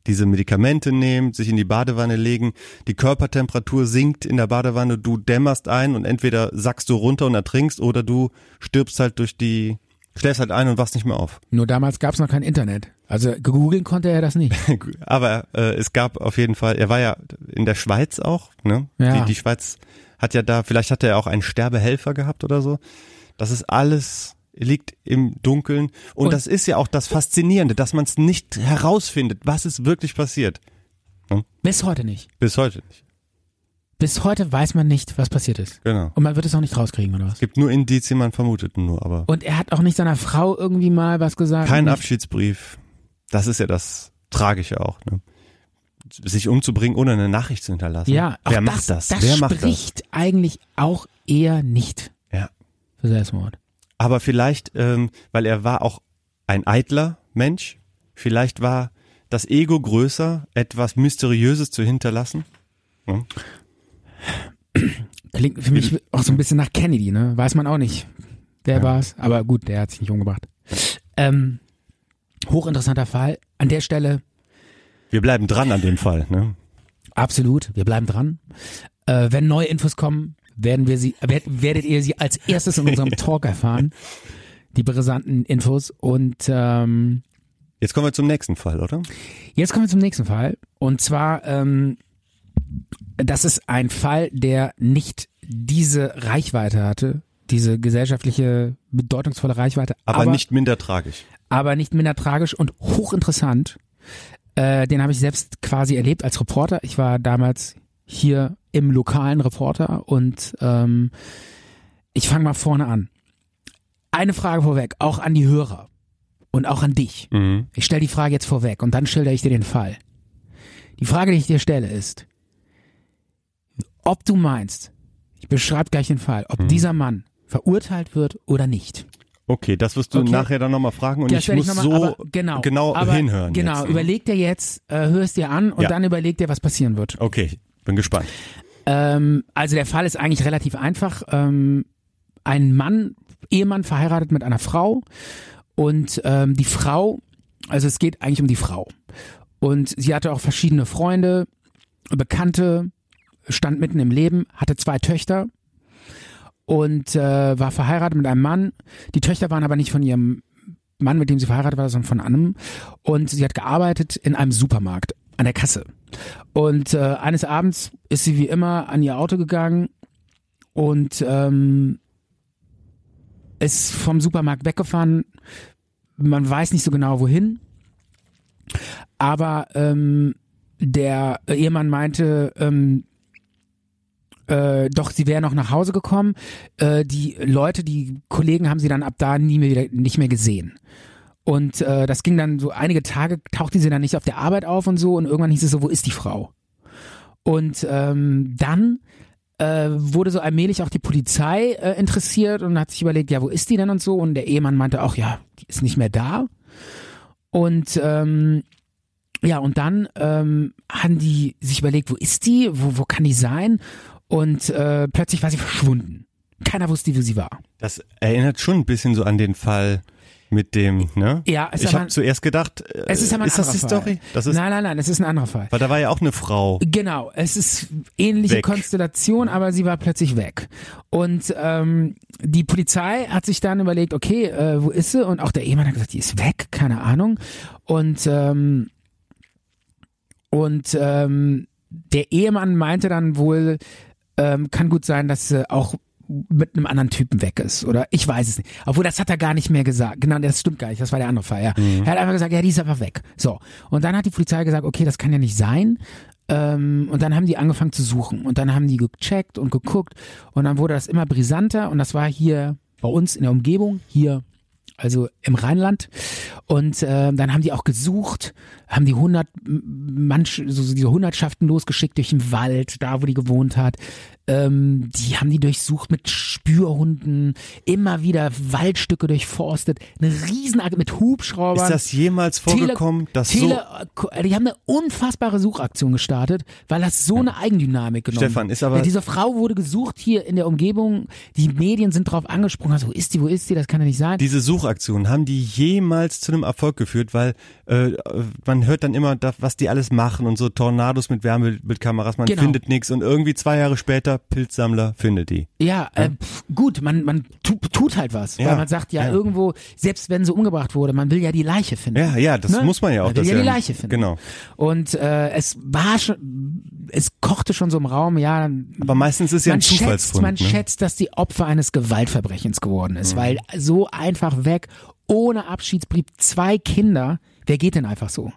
Diese Medikamente nehmen, sich in die Badewanne legen, die Körpertemperatur sinkt in der Badewanne, du dämmerst ein und entweder sackst du runter und ertrinkst oder du stirbst halt durch die, schläfst halt ein und wachst nicht mehr auf. Nur damals gab es noch kein Internet. Also googeln konnte er das nicht. Aber äh, es gab auf jeden Fall, er war ja in der Schweiz auch, ne? Ja. Die, die Schweiz hat ja da, vielleicht hat er auch einen Sterbehelfer gehabt oder so. Das ist alles liegt im Dunkeln und, Und- das ist ja auch das Faszinierende, dass man es nicht herausfindet, was ist wirklich passiert. Bis heute nicht. Bis heute nicht. Bis heute weiß man nicht, was passiert ist. Genau. Und man wird es auch nicht rauskriegen, oder was? Es gibt nur Indizien, man vermutet nur, aber Und er hat auch nicht seiner Frau irgendwie mal was gesagt. kein Abschiedsbrief. Das ist ja das Tragische auch, ne? Sich umzubringen, ohne eine Nachricht zu hinterlassen. Ja, Wer das, macht das? Das Wer macht das? spricht eigentlich auch eher nicht Ja. für Selbstmord. Aber vielleicht, ähm, weil er war auch ein eitler Mensch, vielleicht war das Ego größer, etwas Mysteriöses zu hinterlassen. Klingt für mich auch so ein bisschen nach Kennedy, ne? Weiß man auch nicht. Wer Ja. war's? Aber gut, der hat sich nicht umgebracht. Ähm, hochinteressanter Fall. An der Stelle Wir bleiben dran an dem Fall. Ne? absolut. Wir bleiben dran. Äh, wenn neue Infos kommen, werden wir sie, werd, werdet ihr sie als erstes in unserem Talk erfahren. Die brisanten Infos. Und ähm, Jetzt kommen wir zum nächsten Fall, oder? Jetzt kommen wir zum nächsten Fall. Und zwar, ähm, das ist ein Fall, der nicht diese Reichweite hatte, diese gesellschaftliche, bedeutungsvolle Reichweite, Aber, nicht minder tragisch. aber nicht minder tragisch und hochinteressant. Äh, den habe ich selbst quasi erlebt als Reporter. Ich war damals hier im lokalen Reporter und ähm, ich fange mal vorne an. Eine Frage vorweg, auch an die Hörer und auch an dich. Mhm. Ich stelle die Frage jetzt vorweg und dann schilder ich dir den Fall. Die Frage, die ich dir stelle, ist, ob du meinst, ich beschreibe gleich den Fall, ob dieser Mann verurteilt wird oder nicht. Okay, das wirst du Okay. nachher dann nochmal fragen und Das ich werde muss noch mal- so aber genau, aber hinhören. Genau, jetzt. überleg dir jetzt, äh, hör es dir an und Ja. dann überleg dir, was passieren wird. Okay, bin gespannt. Ähm, also der Fall ist eigentlich relativ einfach. Ähm, ein Mann, Ehemann verheiratet mit einer Frau und ähm, die Frau, also es geht eigentlich um die Frau. Und sie hatte auch verschiedene Freunde, Bekannte, stand mitten im Leben, hatte zwei Töchter und äh, war verheiratet mit einem Mann. Die Töchter waren aber nicht von ihrem Mann, mit dem sie verheiratet war, sondern von einem. Und sie hat gearbeitet in einem Supermarkt an der Kasse. Und äh, eines Abends ist sie wie immer an ihr Auto gegangen und ähm, ist vom Supermarkt weggefahren. Man weiß nicht so genau wohin. Aber ähm, der Ehemann meinte, ähm, äh, doch, sie wäre noch nach Hause gekommen. Äh, die Leute, die Kollegen haben sie dann ab da nie mehr nicht mehr gesehen. Und äh, das ging dann so einige Tage, tauchte sie dann nicht auf der Arbeit auf und so und irgendwann hieß es so, wo ist die Frau? Und ähm, dann äh, wurde so allmählich auch die Polizei äh, interessiert und hat sich überlegt, ja, wo ist die denn und so? Und der Ehemann meinte auch, ja, die ist nicht mehr da. Und ähm, ja, und dann ähm, haben die sich überlegt, wo ist die? Wo, wo kann die sein? Und äh, plötzlich war sie verschwunden. Keiner wusste, wo sie war. Das erinnert schon ein bisschen so an den Fall mit dem, ne? Ja, es ich habe zuerst gedacht, äh, Es ist aber ein ist das die anderer Story? Fall. Das ist, nein, nein, nein, es ist ein anderer Fall. weil da war ja auch eine Frau. Genau, es ist ähnliche Weg. Konstellation, aber sie war plötzlich weg. Und ähm, die Polizei hat sich dann überlegt, okay, äh, wo ist sie? Und auch der Ehemann hat gesagt, die ist weg, keine Ahnung. Und ähm, und ähm, der Ehemann meinte dann wohl, ähm, kann gut sein, dass sie auch mit einem anderen Typen weg ist oder ich weiß es nicht. Obwohl das hat er gar nicht mehr gesagt. Genau, das stimmt gar nicht. Das war der andere Fall. Ja. Er hat einfach gesagt, ja, die ist einfach weg. So und dann hat die Polizei gesagt, okay, das kann ja nicht sein. Ähm, und dann haben die angefangen zu suchen und dann haben die gecheckt und geguckt und dann wurde das immer brisanter und das war hier bei uns in der Umgebung hier also im Rheinland. Und äh, dann haben die auch gesucht, haben die hundert manch so so diese Hundertschaften losgeschickt durch den Wald, da wo die gewohnt hat. Ähm, die haben die durchsucht mit Spürhunden, immer wieder Waldstücke durchforstet, eine riesen mit Hubschraubern. Ist das jemals vorgekommen, dass so Tele, die haben eine unfassbare Suchaktion gestartet, weil das so eine Eigendynamik genommen Stefan, ist aber- ja, diese Frau wurde gesucht hier in der Umgebung. Die Medien sind drauf angesprungen. Also, wo ist die, wo ist die? Das kann ja nicht sein. diese Suchaktionen, haben die jemals zu einem Erfolg geführt? Weil äh, man hört dann immer, was die alles machen und so Tornados mit Wärmebildkameras, man Genau. findet nichts und irgendwie zwei Jahre später, Pilzsammler findet die. Ja, äh, pf, gut, man, man tu, tut halt was, Ja, weil man sagt ja, ja. irgendwo, selbst wenn sie umgebracht wurde, man will ja die Leiche finden. Ja, ja, das Ne? muss man ja auch. Man will das ja die Leiche finden. Genau. Und äh, es war schon, es kochte schon so im Raum, ja. Aber meistens ist ja ein Zufallsfund. man ne? Mhm. schätzt, dass die Opfer eines Gewaltverbrechens geworden ist, weil so einfach weg, ohne Abschiedsbrief, zwei Kinder, wer geht denn einfach so?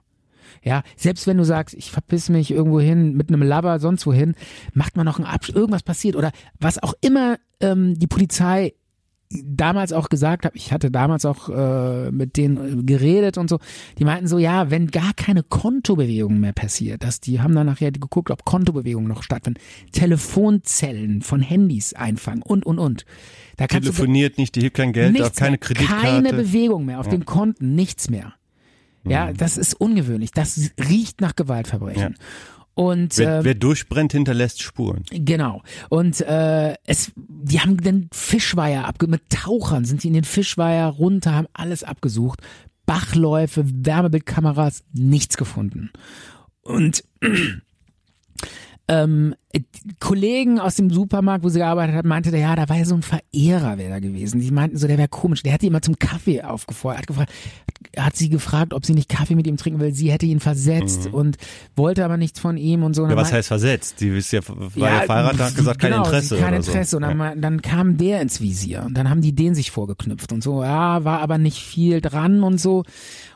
Ja, selbst wenn du sagst, ich verpiss mich irgendwo hin mit einem Labber sonst wohin, macht man noch einen Abschluss, irgendwas passiert oder was auch immer ähm, die Polizei damals auch gesagt habe, ich hatte damals auch äh, mit denen geredet und so, die meinten so, ja, wenn gar keine Kontobewegung mehr passiert, dass die haben dann nachher geguckt, ob Kontobewegungen noch stattfinden, Telefonzellen von Handys einfangen und und und. Da kannst du Telefoniert nicht, die hebt kein Geld, nichts keine Kreditkarte. keine Bewegung mehr auf den Konten, nichts mehr. Ja, das ist ungewöhnlich. Das riecht nach Gewaltverbrechen. Und Wer, ähm, wer durchbrennt, hinterlässt Spuren. Genau. Und äh, es, die haben den Fischweiher abge mit Tauchern sind sie in den Fischweiher runter, haben alles abgesucht. Bachläufe, Wärmebildkameras, nichts gefunden. Und ähm, äh, Kollegen aus dem Supermarkt, wo sie gearbeitet hat, meinte der, ja, da war ja so ein Verehrer, wäre da gewesen. Die meinten so, der wäre komisch. Der hat die immer zum Kaffee aufgefordert, hat gefragt, hat sie gefragt, ob sie nicht Kaffee mit ihm trinken will. Sie hätte ihn versetzt und wollte aber nichts von ihm und so. Und Mhm. Ja, was heißt versetzt? Die ist ja, war ja, verheiratet, hat gesagt, kein genau, Interesse. Kein oder so. Interesse. Und dann, Ja. dann kam der ins Visier. Und dann haben die den sich vorgeknüpft und so. Ja, war aber nicht viel dran und so.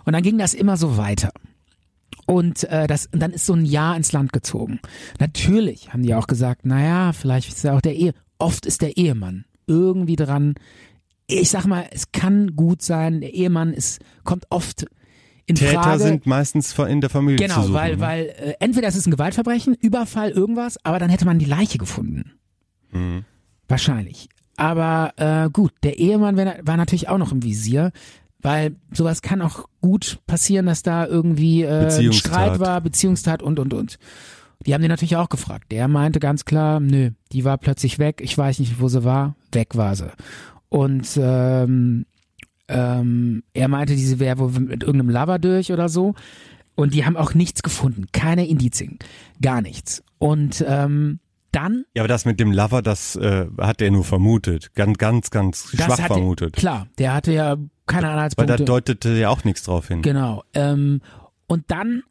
Und dann ging das immer so weiter. Und äh, das, und dann ist so ein Jahr ins Land gezogen. Natürlich haben die auch gesagt, naja, vielleicht ist ja auch der Ehe. Oft ist der Ehemann irgendwie dran. Ich sag mal, es kann gut sein, der Ehemann ist, kommt oft in Täter Frage. sind meistens in der Familie zu Genau, suchen. weil, ne? weil äh, entweder es ist ein Gewaltverbrechen, Überfall, irgendwas, aber dann hätte man die Leiche gefunden. Mhm. Wahrscheinlich. Aber äh, gut, der Ehemann war natürlich auch noch im Visier, weil sowas kann auch gut passieren, dass da irgendwie äh, ein. Streit war, Beziehungstat und und und. Die haben den natürlich auch gefragt. Der meinte ganz klar, nö, die war plötzlich weg, ich weiß nicht, wo sie war, weg war sie. Und ähm, ähm, er meinte, diese wäre wohl mit irgendeinem Lover durch oder so. Und die haben auch nichts gefunden, keine Indizien, gar nichts. Und ähm, dann ja, aber das mit dem Lover, das äh, hat er nur vermutet. Ganz, ganz, ganz schwach hatte, vermutet. Klar, der hatte ja keine Weil da Anhaltspunkte. deutete ja auch nichts drauf hin. Genau. Ähm, und dann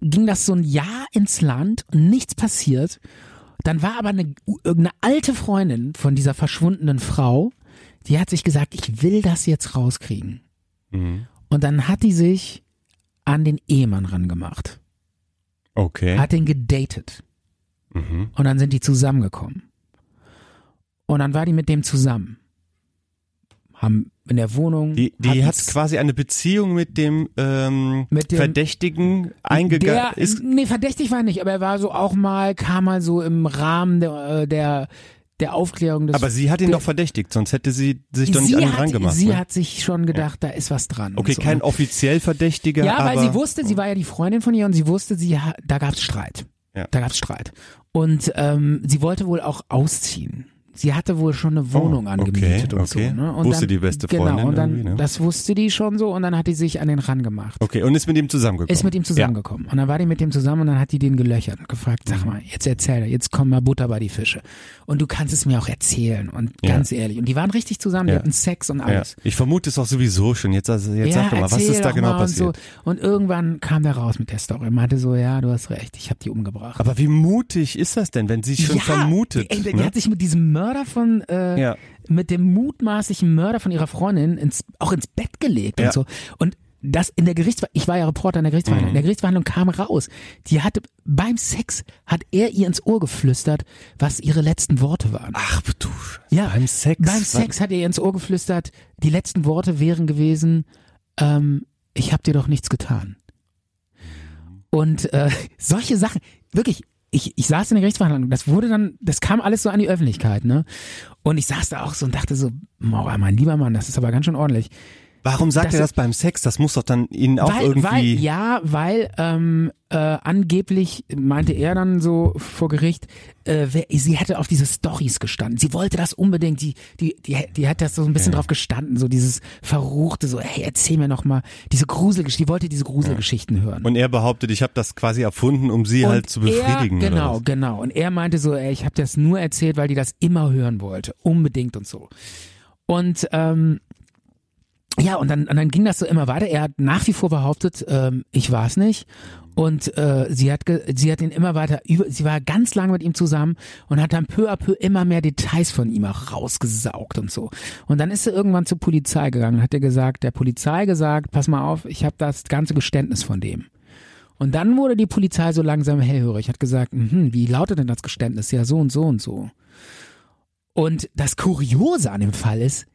ging das so ein Jahr ins Land und nichts passiert. Dann war aber eine, irgendeine alte Freundin von dieser verschwundenen Frau, die hat sich gesagt, ich will das jetzt rauskriegen. Mhm. Und dann hat die sich an den Ehemann rangemacht, Okay. hat den gedatet Mhm. und dann sind die zusammengekommen. Und dann war die mit dem zusammen. Haben in der Wohnung. Die, die hat quasi eine Beziehung mit dem, ähm, Mit dem- Verdächtigen eingegangen. Nee, verdächtig war er nicht, aber er war so auch mal, kam mal so im Rahmen der, äh, der, der Aufklärung des. aber sie hat ihn doch verdächtigt, sonst hätte sie sich doch nicht an ihn hat, rangemacht. Sie ne? hat sich schon gedacht, da ist was dran. okay, so, kein ne? offiziell Verdächtiger, Ja, weil sie wusste, sie war ja die Freundin von ihr und sie wusste, sie da gab's Streit. Ja. Da gab's Streit. Und ähm, sie wollte wohl auch ausziehen. Sie hatte wohl schon eine Wohnung Oh, angemietet okay, und okay. so. Ne? Und Wusste dann, die beste Genau, Freundin und dann, ne? das wusste die schon so und dann hat die sich an den ran gemacht. Okay, und ist mit ihm zusammengekommen. Ist mit ihm zusammengekommen. Und dann war die mit ihm zusammen und dann hat die den gelöchert und gefragt, Mhm. sag mal, jetzt erzähl, jetzt komm mal Butter bei die Fische. Und du kannst es mir auch erzählen und Ja. ganz ehrlich. Und die waren richtig zusammen, die Ja. hatten Sex und Ja. alles. Ich vermute es auch sowieso schon. Jetzt, also, jetzt ja, sag doch mal, was ist da genau passiert? Und, so. und irgendwann kam der raus mit der Story. und meinte so, ja, du hast recht, ich habe die umgebracht. Aber wie mutig ist das denn, wenn sie schon ja, vermutet? Die, ey, die ne? hat sich mit diesem Mörder von, äh, Ja. mit dem mutmaßlichen Mörder von ihrer Freundin ins, auch ins Bett gelegt Ja. und so. Und das in der Gerichtsverhandlung, ich war ja Reporter in der Gerichtsverhandlung, Mhm. in der Gerichtsverhandlung kam raus, die hatte, beim Sex hat er ihr ins Ohr geflüstert, was ihre letzten Worte waren. Ach du, Ja, beim Sex. Beim Sex hat er ihr ins Ohr geflüstert, die letzten Worte wären gewesen, ähm, ich hab dir doch nichts getan. Und äh, solche Sachen, wirklich, ich, ich saß in der Gerichtsverhandlung, das wurde dann, das kam alles so an die Öffentlichkeit, ne? Und ich saß da auch so und dachte so, Mauer, mein lieber Mann, das ist aber ganz schön ordentlich. Warum sagt Das er das beim Sex? Das muss doch dann ihn auch weil, irgendwie. weil, ja, weil ähm, äh, angeblich meinte er dann so vor Gericht, äh, wer, sie hätte auf diese Stories gestanden. Sie wollte das unbedingt, die, die, die, die hat das so ein bisschen drauf gestanden, so dieses Verruchte, so, hey, erzähl mir noch mal diese Gruselgeschichten, die wollte diese Gruselgeschichten hören. Und er behauptet, ich habe das quasi erfunden, um sie halt zu befriedigen. Er, genau, genau. Und er meinte so, ey, ich habe das nur erzählt, weil die das immer hören wollte, unbedingt und so. Und ähm, ja, und dann, und dann ging das so immer weiter. Er hat nach wie vor behauptet, ähm, ich war es nicht. Und äh, sie hat ge sie hat ihn immer weiter über sie war ganz lange mit ihm zusammen und hat dann peu à peu immer mehr Details von ihm auch rausgesaugt und so. Und dann ist sie irgendwann zur Polizei gegangen, hat er gesagt, der Polizei gesagt, pass mal auf, ich habe das ganze Geständnis von dem. Und dann wurde die Polizei so langsam hellhörig, hat gesagt, mhm, wie lautet denn das Geständnis? Ja, so und so und so. Und das Kuriose an dem Fall ist,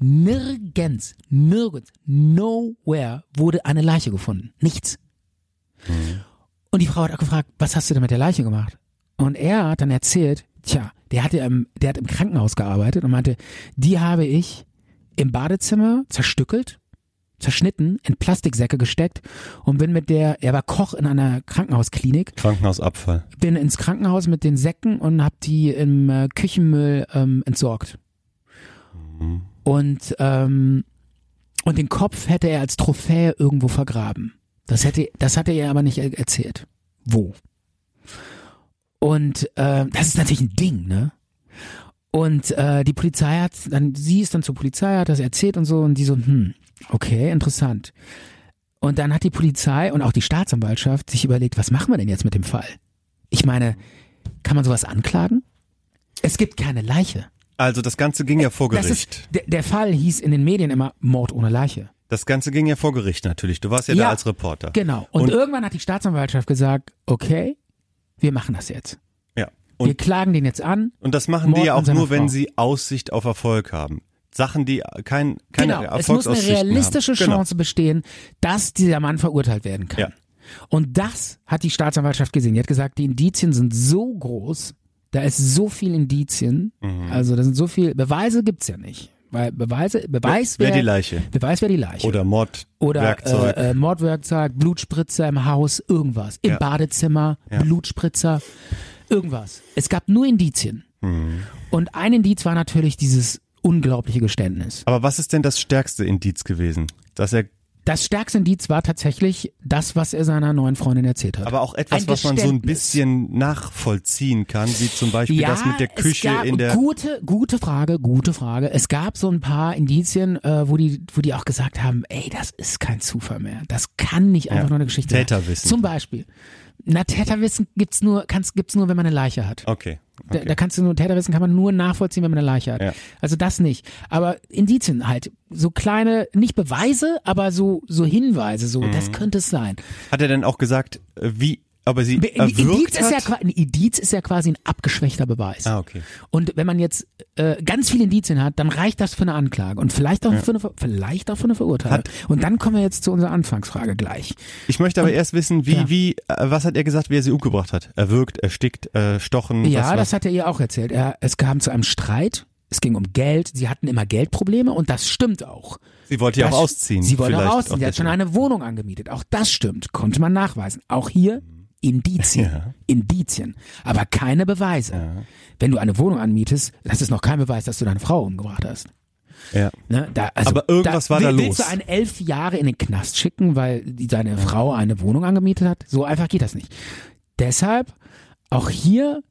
nirgends, nirgends, nowhere wurde eine Leiche gefunden. Nichts. Und die Frau hat auch gefragt, was hast du denn mit der Leiche gemacht? Und er hat dann erzählt, tja, der hatte im, der hat im Krankenhaus gearbeitet und meinte, die habe ich im Badezimmer zerstückelt, zerschnitten, in Plastiksäcke gesteckt und bin mit der, er war Koch in einer Krankenhausklinik, Krankenhausabfall. bin ins Krankenhaus mit den Säcken und hab die im äh, Küchenmüll ähm, entsorgt. Und ähm, und den Kopf hätte er als Trophäe irgendwo vergraben. Das hätte, das hat er ihr aber nicht er- erzählt. Wo? Und äh, das ist natürlich ein Ding, ne? Und äh, die Polizei hat dann, sie ist dann zur Polizei, hat das erzählt und so und die so, hm, okay, interessant. Und dann hat die Polizei und auch die Staatsanwaltschaft sich überlegt, was machen wir denn jetzt mit dem Fall? Ich meine, kann man sowas anklagen? Es gibt keine Leiche. Also das Ganze ging ja vor Das Gericht. ist, der, der Fall hieß in den Medien immer Mord ohne Leiche. Das Ganze ging ja vor Gericht natürlich. Du warst ja, da als Reporter. Genau. Und, Und- irgendwann hat die Staatsanwaltschaft gesagt, okay, wir machen das jetzt. Ja. wir Und, klagen den jetzt an. und das machen Mord die ja auch nur, wenn Frau. sie Aussicht auf Erfolg haben. Sachen, die kein, keine Genau, es muss eine realistische haben. Genau. Chance bestehen, dass dieser Mann verurteilt werden kann. Ja. Und das hat die Staatsanwaltschaft gesehen. Die hat gesagt, die Indizien sind so groß, da ist so viel Indizien, Mhm. also da sind so viel, Beweise gibt's ja nicht. Weil Beweise, Beweis Wer wäre die Leiche. Beweis wäre die Leiche. Oder Oder Mordwerkzeug. äh, äh, Mordwerkzeug, Blutspritzer im Haus, irgendwas. Im Ja. Badezimmer, Ja. Blutspritzer, irgendwas. Es gab nur Indizien. Mhm. Und ein Indiz war natürlich dieses unglaubliche Geständnis. Aber was ist denn das stärkste Indiz gewesen? Dass er, Das stärkste Indiz war tatsächlich das, was er seiner neuen Freundin erzählt hat. aber auch etwas, Ein was man so ein bisschen nachvollziehen kann, wie zum Beispiel ja, das mit der Küche es gab, in der. Gute, gute Frage, gute Frage. Es gab so ein paar Indizien, äh, wo die, wo die auch gesagt haben, ey, das ist kein Zufall mehr. Das kann nicht einfach Ja. nur eine Geschichte sein. Täterwissen. Zum Beispiel. Na, Täterwissen gibt's nur, kann's, gibt's nur, wenn man eine Leiche hat. Okay. Da, okay. da kannst du nur Täterwissen kann man nur nachvollziehen, wenn man eine Leiche hat. Ja. Also das nicht. Aber Indizien halt, so kleine, nicht Beweise, aber so so Hinweise, so Mhm. das könnte es sein. Hat er denn auch gesagt, äh, wie, aber sie Ein Indiz ist ja, ein Indiz ist ja quasi ein abgeschwächter Beweis. Ah, okay. Und wenn man jetzt äh, ganz viele Indizien hat, dann reicht das für eine Anklage und vielleicht auch für eine vielleicht auch für eine Verurteilung. Hat- und dann kommen wir jetzt zu unserer Anfangsfrage gleich. Ich möchte aber erst wissen, wie, ja. wie, äh, was hat er gesagt, wie er sie umgebracht hat? Erwürgt, erstickt, äh, stochen, Ja, was, was? das hat er ihr auch erzählt. Er, es kam zu einem Streit. Es ging um Geld. Sie hatten immer Geldprobleme und das stimmt auch. Sie wollte ja auch ausziehen. Sie wollte auch ausziehen. Sie hat schon eine Wohnung angemietet. Auch das stimmt. Konnte man nachweisen. Auch hier Indizien. Ja. Indizien. Aber keine Beweise. Wenn du eine Wohnung anmietest, das ist noch kein Beweis, dass du deine Frau umgebracht hast. Ja. Ne? Da, also, Aber irgendwas war da will- Willst los. du einen elf Jahre in den Knast schicken, weil die, seine Frau eine Wohnung angemietet hat? So einfach geht das nicht. Deshalb auch hier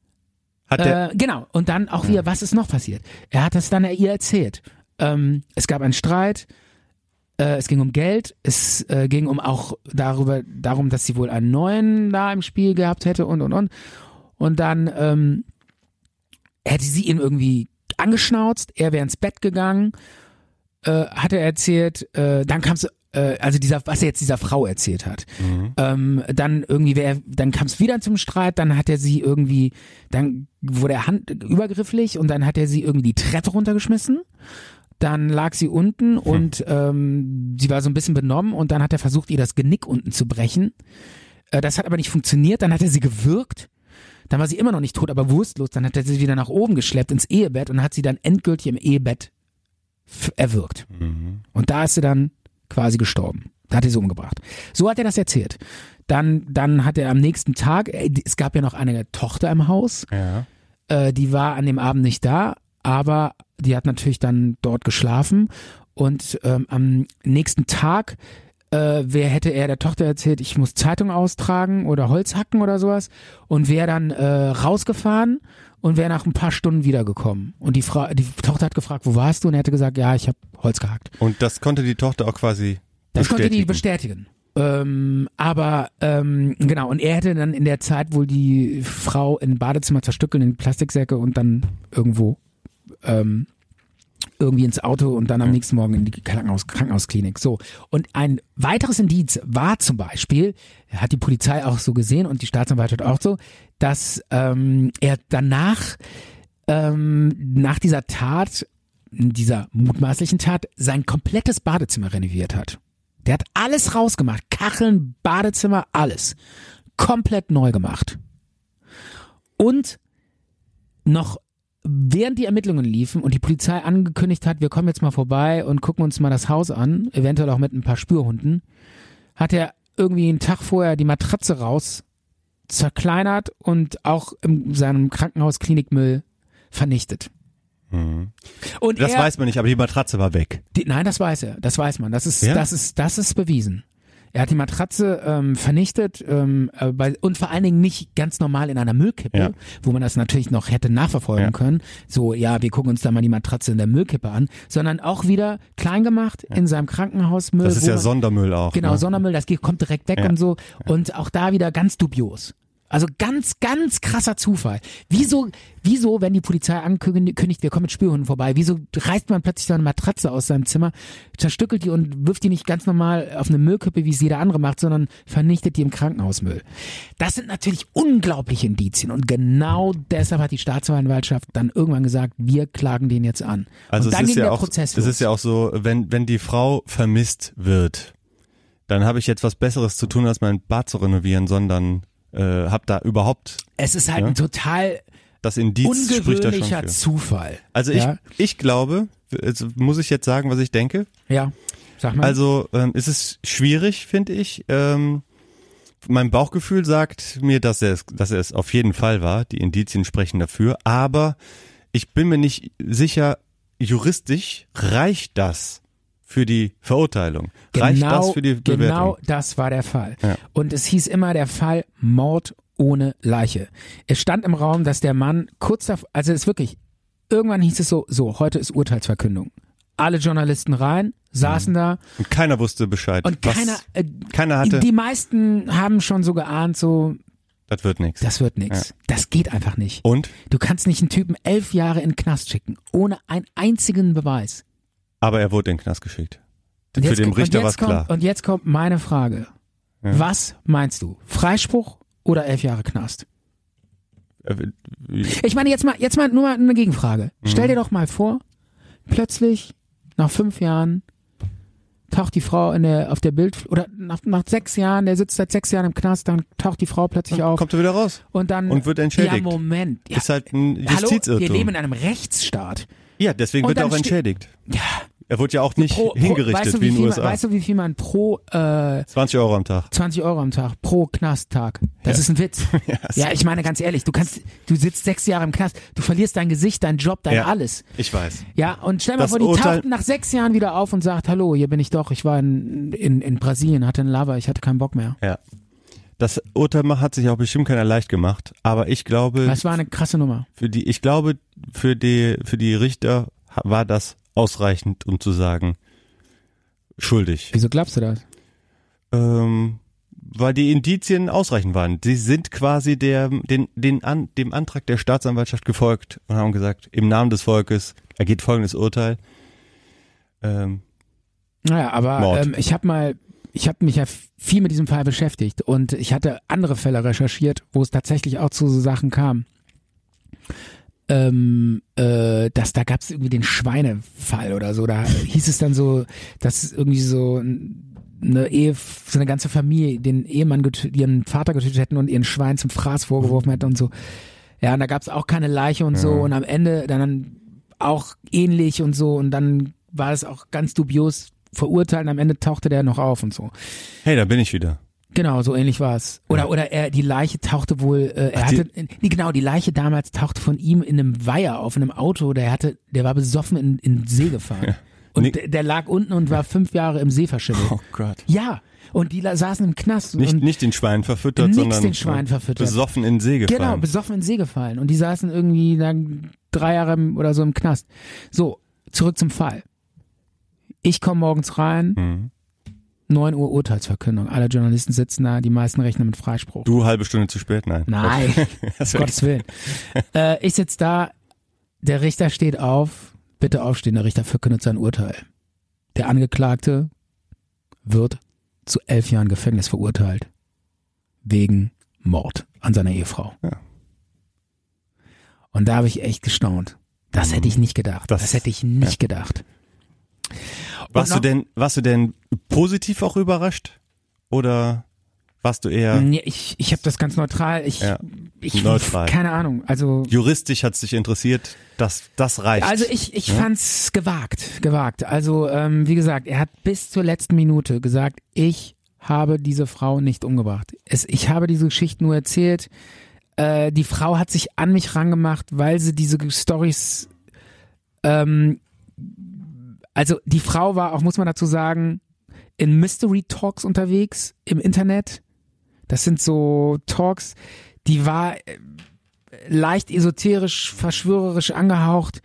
Hat der, äh, genau. Und dann auch wieder, was ist noch passiert? Er hat das dann ihr erzählt. Ähm, es gab einen Streit. Äh, es ging um Geld. Es äh, ging um auch darüber, darum, dass sie wohl einen neuen da im Spiel gehabt hätte und und und. Und dann ähm, hätte sie ihn irgendwie angeschnauzt. Er wäre ins Bett gegangen. Äh, hat er erzählt. Äh, dann kam es äh, also dieser, was er jetzt dieser Frau erzählt hat. Ähm, dann irgendwie wäre, dann kam es wieder zum Streit, dann hat er sie irgendwie, dann wurde er hand, übergrifflich und dann hat er sie irgendwie die Treppe runtergeschmissen. Dann lag sie unten und ähm, sie war so ein bisschen benommen und dann hat er versucht, ihr das Genick unten zu brechen. Äh, das hat aber nicht funktioniert, dann hat er sie gewürgt. Dann war sie immer noch nicht tot, aber wurstlos. Dann hat er sie wieder nach oben geschleppt ins Ehebett und hat sie dann endgültig im Ehebett erwürgt. Und da ist sie dann quasi gestorben. Da hat er sie umgebracht. So hat er das erzählt. Dann, dann hat er am nächsten Tag, äh, es gab ja noch eine Tochter im Haus, ja. äh, die war an dem Abend nicht da, aber die hat natürlich dann dort geschlafen. Und ähm, am nächsten Tag äh, wer hätte er der Tochter erzählt, ich muss Zeitung austragen oder Holz hacken oder sowas und wäre dann äh, rausgefahren und wäre nach ein paar Stunden wiedergekommen. Und die, Frau, die Tochter hat gefragt, wo warst du? Und er hätte gesagt, ja, ich habe Holz gehackt. Und das konnte die Tochter auch quasi Das konnte die bestätigen. bestätigen. Ähm, aber ähm, genau, und er hätte dann in der Zeit wohl die Frau im Badezimmer zerstückeln in Plastiksäcke und dann irgendwo ähm, irgendwie ins Auto und dann am nächsten Morgen in die Krankenhaus, Krankenhausklinik. So. Und ein weiteres Indiz war zum Beispiel, hat die Polizei auch so gesehen und die Staatsanwaltschaft auch so, dass ähm, er danach, ähm, nach dieser Tat, dieser mutmaßlichen Tat, sein komplettes Badezimmer renoviert hat. Der hat alles rausgemacht. Kacheln, Badezimmer, alles. Komplett neu gemacht. Und noch während die Ermittlungen liefen und die Polizei angekündigt hat, wir kommen jetzt mal vorbei und gucken uns mal das Haus an, eventuell auch mit ein paar Spürhunden, hat er irgendwie einen Tag vorher die Matratze raus, zerkleinert und auch in seinem Krankenhausklinikmüll vernichtet. Und Das er, weiß man nicht, aber die Matratze war weg. die, nein, das weiß er, das weiß man, das ist, Ja? das ist, das ist bewiesen. Er hat die Matratze ähm, vernichtet ähm, äh, bei, und vor allen Dingen nicht ganz normal in einer Müllkippe, Ja. wo man das natürlich noch hätte nachverfolgen Ja. können. So, ja, wir gucken uns da mal die Matratze in der Müllkippe an, sondern auch wieder klein gemacht in seinem Krankenhausmüll. Das ist ja man- Sondermüll auch. Genau, ne? Sondermüll, das geht, kommt direkt weg Ja. und so. Und auch da wieder ganz dubios. Also ganz, ganz krasser Zufall. Wieso, wieso, wenn die Polizei ankündigt, wir kommen mit Spürhunden vorbei, wieso reißt man plötzlich so eine Matratze aus seinem Zimmer, zerstückelt die und wirft die nicht ganz normal auf eine Müllkippe, wie es jeder andere macht, sondern vernichtet die im Krankenhausmüll. Das sind natürlich unglaubliche Indizien und genau deshalb hat die Staatsanwaltschaft dann irgendwann gesagt, wir klagen den jetzt an. Also und dann es ist ging ja der auch, Prozess es ist ja auch so, wenn wenn die Frau vermisst wird, dann habe ich jetzt was Besseres zu tun, als mein Bad zu renovieren, sondern äh, habe da überhaupt es ist halt Ja. ein total das Indiz spricht da schon für. Zufall. Also ich ja, ich glaube, muss ich jetzt sagen, was ich denke. ja, sag mal. Also ähm, es ist schwierig, finde ich. Ähm, mein Bauchgefühl sagt mir, dass er es, dass er es auf jeden Fall war. Die Indizien sprechen dafür. Aber ich bin mir nicht sicher, juristisch reicht das für die Verurteilung? reicht das für die Bewertung? Genau das war der Fall. Ja. Und es hieß immer der Fall Mord ohne Leiche. Es stand im Raum, dass der Mann kurz davor, also es ist wirklich, irgendwann hieß es so, so, heute ist Urteilsverkündung. Alle Journalisten rein, saßen da Und keiner wusste Bescheid. und keiner, äh, keiner hatte, die meisten haben schon so geahnt, so, das wird nichts. das wird nichts. Das geht einfach nicht. Und? Du kannst nicht einen Typen elf Jahre in den Knast schicken, ohne einen einzigen Beweis. Aber er wurde in den Knast geschickt. Und Für jetzt den kommt- Richter war es klar. Und jetzt kommt meine Frage. Was meinst du? Freispruch oder elf Jahre Knast? Äh, Ich meine, jetzt mal, jetzt mal nur mal eine Gegenfrage. Stell dir doch mal vor, plötzlich nach fünf Jahren taucht die Frau in der, auf der Bild, oder nach, nach sechs Jahren, der sitzt seit sechs Jahren im Knast, dann taucht die Frau plötzlich auf Kommt er wieder raus? und dann. und wird entschädigt. Ja, Moment. Ja, Ist halt ein Hallo, Justizirrtum. wir leben in einem Rechtsstaat. Ja, deswegen Und wird er auch entschädigt. Ja, Er wurde ja auch nicht pro, pro, hingerichtet weißt du, wie in wie den viel USA. Man, weißt du, wie viel man pro äh, 20 Euro am Tag. 20 Euro am Tag pro Knasttag. Das Ja. ist ein Witz. ja, ich meine ganz ehrlich, du kannst, du sitzt sechs Jahre im Knast, du verlierst dein Gesicht, dein Job, dein Ja. alles. Ich weiß. Ja, und stell mal Das vor, die Urteil- taucht nach sechs Jahren wieder auf und sagt, hallo, hier bin ich doch, ich war in, in, in Brasilien, hatte einen Lover, ich hatte keinen Bock mehr. Ja. Das Urteil hat sich auch bestimmt keiner leicht gemacht, aber ich glaube, Das war eine krasse Nummer. für die, ich glaube, für die, für die Richter war das ausreichend, um zu sagen, schuldig. Wieso glaubst du das? Ähm, weil die Indizien ausreichend waren. Sie sind quasi der, den, den an, dem Antrag der Staatsanwaltschaft gefolgt und haben gesagt, im Namen des Volkes ergeht folgendes Urteil. Ähm, Naja, aber ähm, ich habe mal, ich habe mich ja viel mit diesem Fall beschäftigt und ich hatte andere Fälle recherchiert, wo es tatsächlich auch zu so Sachen kam. Ähm, äh, dass da gab es irgendwie den Schweinefall oder so. Da hieß es dann so, dass irgendwie so eine Ehe, so eine ganze Familie den Ehemann, getö- ihren Vater getötet hätten und ihren Schwein zum Fraß vorgeworfen hätten und so. Ja, und da gab es auch keine Leiche und so und am Ende dann auch ähnlich und so und dann war es auch ganz dubios verurteilt und am Ende tauchte der noch auf und so. hey, da bin ich wieder. Genau, so ähnlich war es. Oder oder er die Leiche tauchte wohl, äh, er Ach, die- hatte nee, genau, die Leiche damals tauchte von ihm in einem Weiher auf in einem Auto, der hatte, der war besoffen in, in den See gefahren. Und Nee. der, der lag unten und war fünf Jahre im See verschimmelt. Oh Gott. Ja. Und die saßen im Knast Nicht, nicht den Schwein verfüttert, Nix sondern den Schwein verfüttert. besoffen in den See gefallen. Genau, besoffen in den See gefallen. Und die saßen irgendwie dann drei Jahre oder so im Knast. So, zurück zum Fall. Ich komme morgens rein, Mhm. 9 Uhr Urteilsverkündung. Alle Journalisten sitzen da, die meisten rechnen mit Freispruch. Du halbe Stunde zu spät, nein. Nein, Gottes Willen. Äh, ich sitz da, der Richter steht auf, Bitte aufstehen, der Richter verkündet sein Urteil. Der Angeklagte wird zu elf Jahren Gefängnis verurteilt. Wegen Mord an seiner Ehefrau. Ja. Und da habe ich echt gestaunt. Das hätte ich nicht gedacht. Das, Das- hätte ich nicht gedacht. Warst du denn, warst du denn positiv auch überrascht? Oder warst du eher Nee, ich ich habe das ganz neutral. Ich, Ja, ich neutral. keine Ahnung. Also juristisch hat es dich interessiert? Das, das reicht. Also ich, ich fand's gewagt, gewagt. Also ähm, wie gesagt, er hat bis zur letzten Minute gesagt, ich habe diese Frau nicht umgebracht. Es, ich habe diese Geschichte nur erzählt. Äh, die Frau hat sich an mich rangemacht, weil sie diese Stories. Ähm, also die Frau war auch, muss man dazu sagen, in Mystery Talks unterwegs im Internet. Das sind so Talks, die war äh, leicht esoterisch, verschwörerisch angehaucht.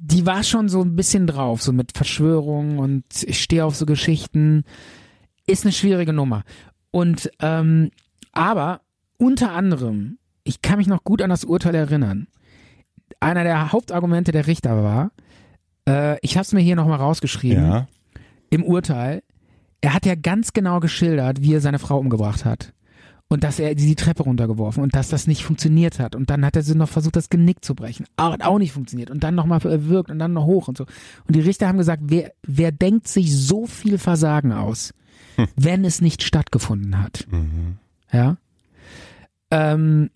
Die war schon so ein bisschen drauf, so mit Verschwörungen und ich stehe auf so Geschichten. Ist eine schwierige Nummer. Und ähm, aber unter anderem, ich kann mich noch gut an das Urteil erinnern. Einer der Hauptargumente der Richter war, äh, ich habe es mir hier nochmal rausgeschrieben ja. im Urteil, er hat ja ganz genau geschildert, wie er seine Frau umgebracht hat. Und dass er die Treppe runtergeworfen und dass das nicht funktioniert hat. Und dann hat er sie noch versucht, das Genick zu brechen. Aber Hat auch nicht funktioniert. Und dann nochmal erwürgt und dann noch hoch und so. Und die Richter haben gesagt, wer, wer denkt sich so viel Versagen aus, wenn es nicht stattgefunden hat? Ja. Ähm,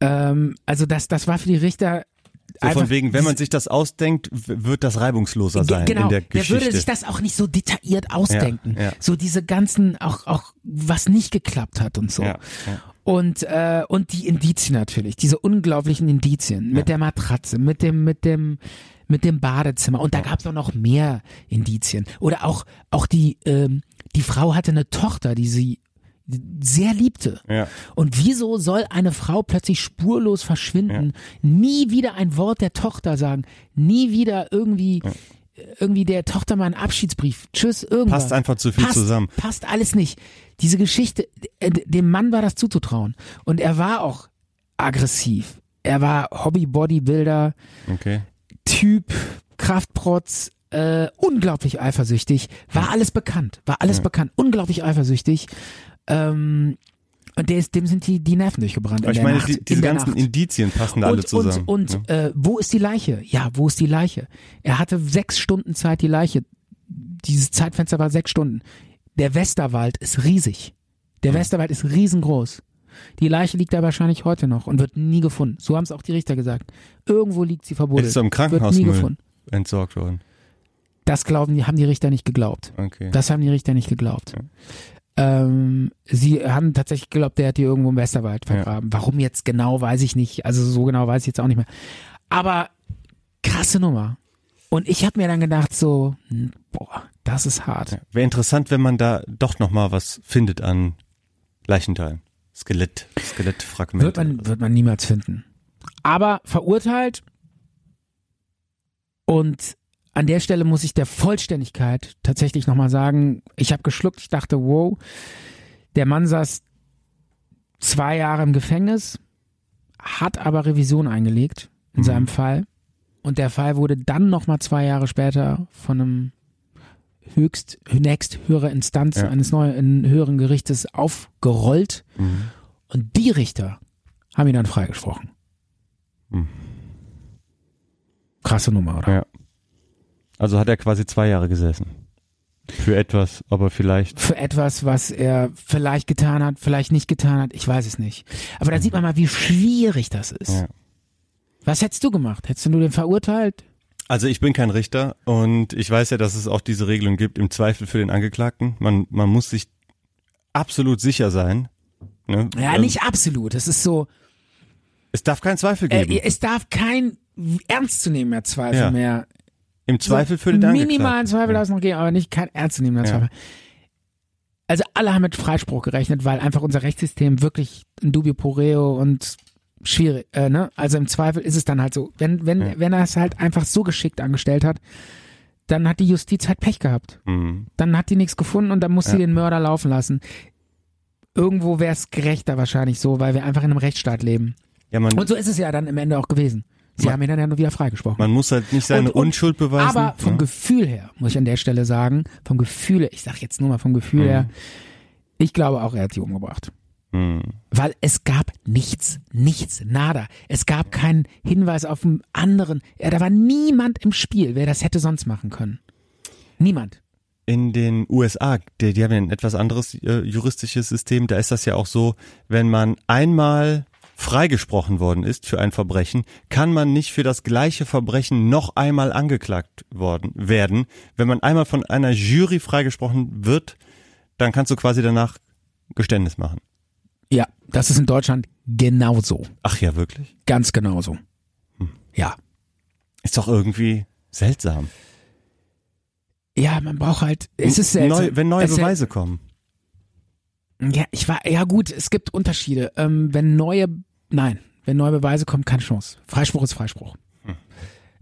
ähm, also das, das war für die Richter So von wegen, wenn man sich das ausdenkt, wird das reibungsloser sein Ge- genau, in der der Geschichte. würde sich das auch nicht so detailliert ausdenken. Ja, ja. So diese ganzen, auch, auch was nicht geklappt hat und so. ja. Und, äh, und die Indizien natürlich, diese unglaublichen Indizien mit der Matratze, mit dem, mit dem, mit dem Badezimmer. Und da gab es auch noch mehr Indizien. Oder auch, auch die, ähm, die Frau hatte eine Tochter, die sie sehr liebte. Ja. Und wieso soll eine Frau plötzlich spurlos verschwinden, nie wieder ein Wort der Tochter sagen, nie wieder irgendwie, irgendwie der Tochter mal einen Abschiedsbrief, tschüss, irgendwas. Passt einfach zu viel passt, zusammen. Passt alles nicht. Diese Geschichte, äh, dem Mann war das zuzutrauen. Und er war auch aggressiv. Er war Hobby-Bodybuilder, Okay. Typ, Kraftprotz, äh, unglaublich eifersüchtig. War alles bekannt, war alles bekannt, unglaublich eifersüchtig. Ähm, und der ist, dem sind die, die Nerven durchgebrannt. Aber ich der meine, Nacht, die, diese ganzen Nacht. Indizien passen da alle Und, zusammen. und, und ne? äh, wo ist die Leiche? Ja, wo ist die Leiche? Er hatte sechs Stunden Zeit, die Leiche. Dieses Zeitfenster war sechs Stunden. Der Westerwald ist riesig. Der Westerwald ist riesengroß. Die Leiche liegt da wahrscheinlich heute noch und wird nie gefunden. So haben es auch die Richter gesagt. Irgendwo liegt sie verbuddelt. Ist so im wird nie gefunden. entsorgt worden. Das glauben die, haben die Richter nicht geglaubt. Okay. Das haben die Richter nicht geglaubt. Ähm, sie haben tatsächlich geglaubt, der hat die irgendwo im Westerwald vergraben. Warum jetzt genau, weiß ich nicht. Also so genau weiß ich jetzt auch nicht mehr. Aber krasse Nummer. Und ich habe mir dann gedacht so, hm, boah, das ist hart. Wäre interessant, wenn man da doch noch mal was findet an Leichenteilen. Skelett, Skelettfragmente. Wird man, wird man niemals finden. Aber verurteilt und an der Stelle muss ich der Vollständigkeit tatsächlich nochmal sagen, ich habe geschluckt, ich dachte, wow, der Mann saß zwei Jahre im Gefängnis, hat aber Revision eingelegt in seinem Fall. Und der Fall wurde dann nochmal zwei Jahre später von einem höchst, nächst höhere Instanz Ja. eines neuen höheren Gerichtes aufgerollt. Mhm. Und die Richter haben ihn dann freigesprochen. Mhm. Krasse Nummer, oder? Ja. Also hat er quasi zwei Jahre gesessen. Für etwas, aber vielleicht. Für etwas, was er vielleicht getan hat, vielleicht nicht getan hat, ich weiß es nicht. Aber da sieht man mal, wie schwierig das ist. Ja. Was hättest du gemacht? Hättest du den verurteilt? Also ich bin kein Richter und ich weiß ja, dass es auch diese Regelung gibt, im Zweifel für den Angeklagten. Man, man muss sich absolut sicher sein. Ne? Ja, Ähm, nicht absolut. Es ist so, Es darf keinen Zweifel geben. äh, es darf kein ernstzunehmender Zweifel Ja. mehr. Im Zweifel so für den Angeklagten. Minimalen Zweifel darf es noch geben, aber nicht kein ernstzunehmender Ja. Zweifel. Also alle haben mit Freispruch gerechnet, weil einfach unser Rechtssystem wirklich ein dubio pro reo und schwierig, äh, ne? Also im Zweifel ist es dann halt so. Wenn, wenn, Ja. wenn er es halt einfach so geschickt angestellt hat, dann hat die Justiz halt Pech gehabt. Mhm. Dann hat die nichts gefunden und dann muss sie Ja. den Mörder laufen lassen. Irgendwo wäre es gerechter wahrscheinlich so, weil wir einfach in einem Rechtsstaat leben. Ja, Und so ist es ja dann im Ende auch gewesen. Sie haben ihn dann ja nur wieder freigesprochen. Man muss halt nicht seine Und- und- Unschuld beweisen. Aber vom ne? Gefühl her, muss ich an der Stelle sagen, vom Gefühl ich sag jetzt nur mal vom Gefühl Mhm. her, ich glaube auch, er hat sie umgebracht. Hm. Weil es gab nichts, nichts, nada. Es gab keinen Hinweis auf einen anderen. Ja, da war niemand im Spiel, wer das hätte sonst machen können. Niemand. In den USA, die, die haben ja ein etwas anderes äh, juristisches System, da ist das ja auch so, wenn man einmal freigesprochen worden ist für ein Verbrechen, kann man nicht für das gleiche Verbrechen noch einmal angeklagt worden werden. Wenn man einmal von einer Jury freigesprochen wird, dann kannst du quasi danach Geständnis machen. Ja, das ist in Deutschland genauso. Ach ja, wirklich? Ganz genauso. Hm. Ja. Ist doch irgendwie seltsam. Ja, man braucht halt, es ist seltsam. Neu, wenn neue Es Beweise kommen. Ja, ich war, ja gut, es gibt Unterschiede. Ähm, wenn neue, nein, wenn neue Beweise kommen, keine Chance. Freispruch ist Freispruch.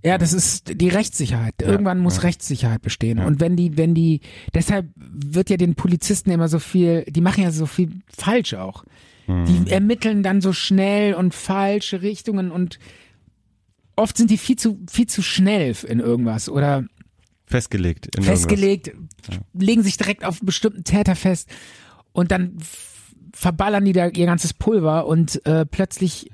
Ja, das ist die Rechtssicherheit. Irgendwann muss ja. Rechtssicherheit bestehen. Und wenn die, wenn die, deshalb wird ja den Polizisten immer so viel, die machen ja so viel falsch auch. Die ermitteln dann so schnell und falsche Richtungen und oft sind die viel zu, viel zu schnell in irgendwas oder Festgelegt. Festgelegt, legen sich direkt auf einen bestimmten Täter fest und dann verballern die da ihr ganzes Pulver und äh, plötzlich,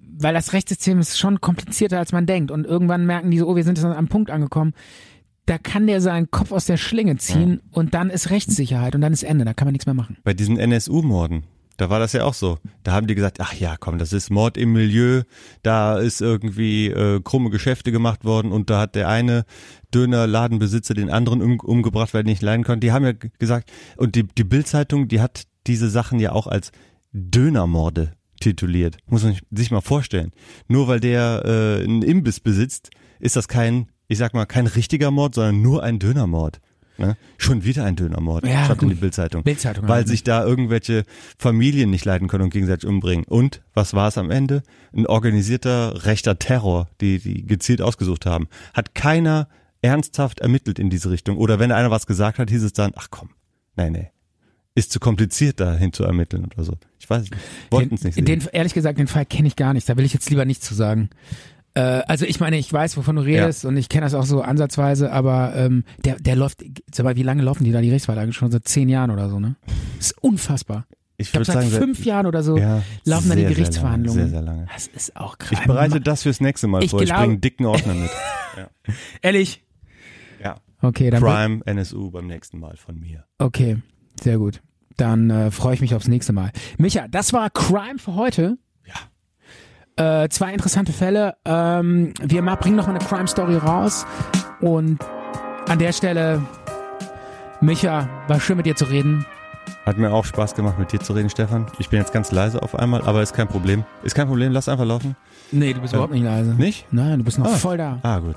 weil das Rechtssystem ist schon komplizierter als man denkt und irgendwann merken die so, oh, wir sind jetzt an einem Punkt angekommen, da kann der seinen Kopf aus der Schlinge ziehen und dann ist Rechtssicherheit und dann ist Ende, da kann man nichts mehr machen. Bei diesen NSU-Morden, da war das ja auch so. Da haben die gesagt, ach ja, komm, das ist Mord im Milieu, da ist irgendwie äh, krumme Geschäfte gemacht worden und da hat der eine Dönerladenbesitzer den anderen um, umgebracht, weil er nicht leiden konnte. Die haben ja gesagt, und die, die Bildzeitung, die hat diese Sachen ja auch als Dönermorde tituliert. Muss man sich mal vorstellen. Nur weil der äh, einen Imbiss besitzt, ist das kein, ich sag mal, kein richtiger Mord, sondern nur ein Dönermord. Ne? Schon wieder ein Dönermord, Ja, schreibt in die Bildzeitung. Bildzeitung Weil ne? sich da irgendwelche Familien nicht leiden können und gegenseitig umbringen. Und was war es am Ende? Ein organisierter rechter Terror, die die gezielt ausgesucht haben. Hat keiner ernsthaft ermittelt in diese Richtung. Oder wenn einer was gesagt hat, hieß es dann, ach komm, nee, nee. Ist zu kompliziert dahin zu ermitteln oder so. Ich weiß nicht. Wollten es nicht sehen. Den, ehrlich gesagt, den Fall kenne ich gar nicht. Da will ich jetzt lieber nichts zu sagen. Äh, also ich meine, ich weiß, wovon du redest und ich kenne das auch so ansatzweise, aber ähm, der, der läuft, sag mal, wie lange laufen die da die Rechtsverlage? Schon seit zehn Jahren oder so, ne? Das ist unfassbar. ich Ich glaube, seit sagen, fünf Jahren oder so ja, laufen da die Gerichtsverhandlungen. Sehr, sehr lange. Das ist auch krass. Ich bereite das fürs nächste Mal Ich vor. Ich bringe einen dicken Ordner mit. Ehrlich? Ja. Okay, dann Crime, NSU beim nächsten Mal von mir. Okay, sehr gut. Dann äh, freue ich mich aufs nächste Mal. Micha, das war Crime für heute. Ja. Äh, zwei interessante Fälle. Ähm, wir ma- bringen noch mal eine Crime Story raus. Und an der Stelle, Micha, war schön mit dir zu reden. Hat mir auch Spaß gemacht, mit dir zu reden, Stefan. Ich bin jetzt ganz leise auf einmal, aber ist kein Problem. Ist kein Problem, lass einfach laufen. Nee, du bist überhaupt nicht leise. Nicht? Nein, du bist noch Ah. voll da. Ah, gut.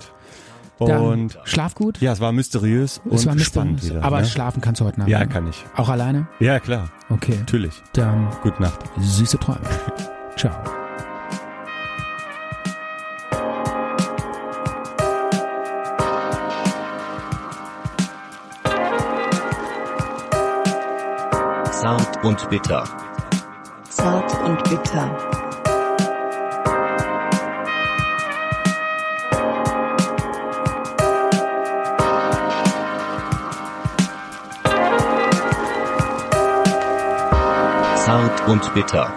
Dann Und schlaf gut. ja, es war mysteriös und Es war spannend wieder. Aber ne? schlafen kannst du heute Nacht. Ja, ne? kann ich. Auch alleine? Ja, klar. Okay. Natürlich. Dann Gute Nacht. süße Träume. Ciao. Zart und bitter. Zart und bitter. Zart und bitter.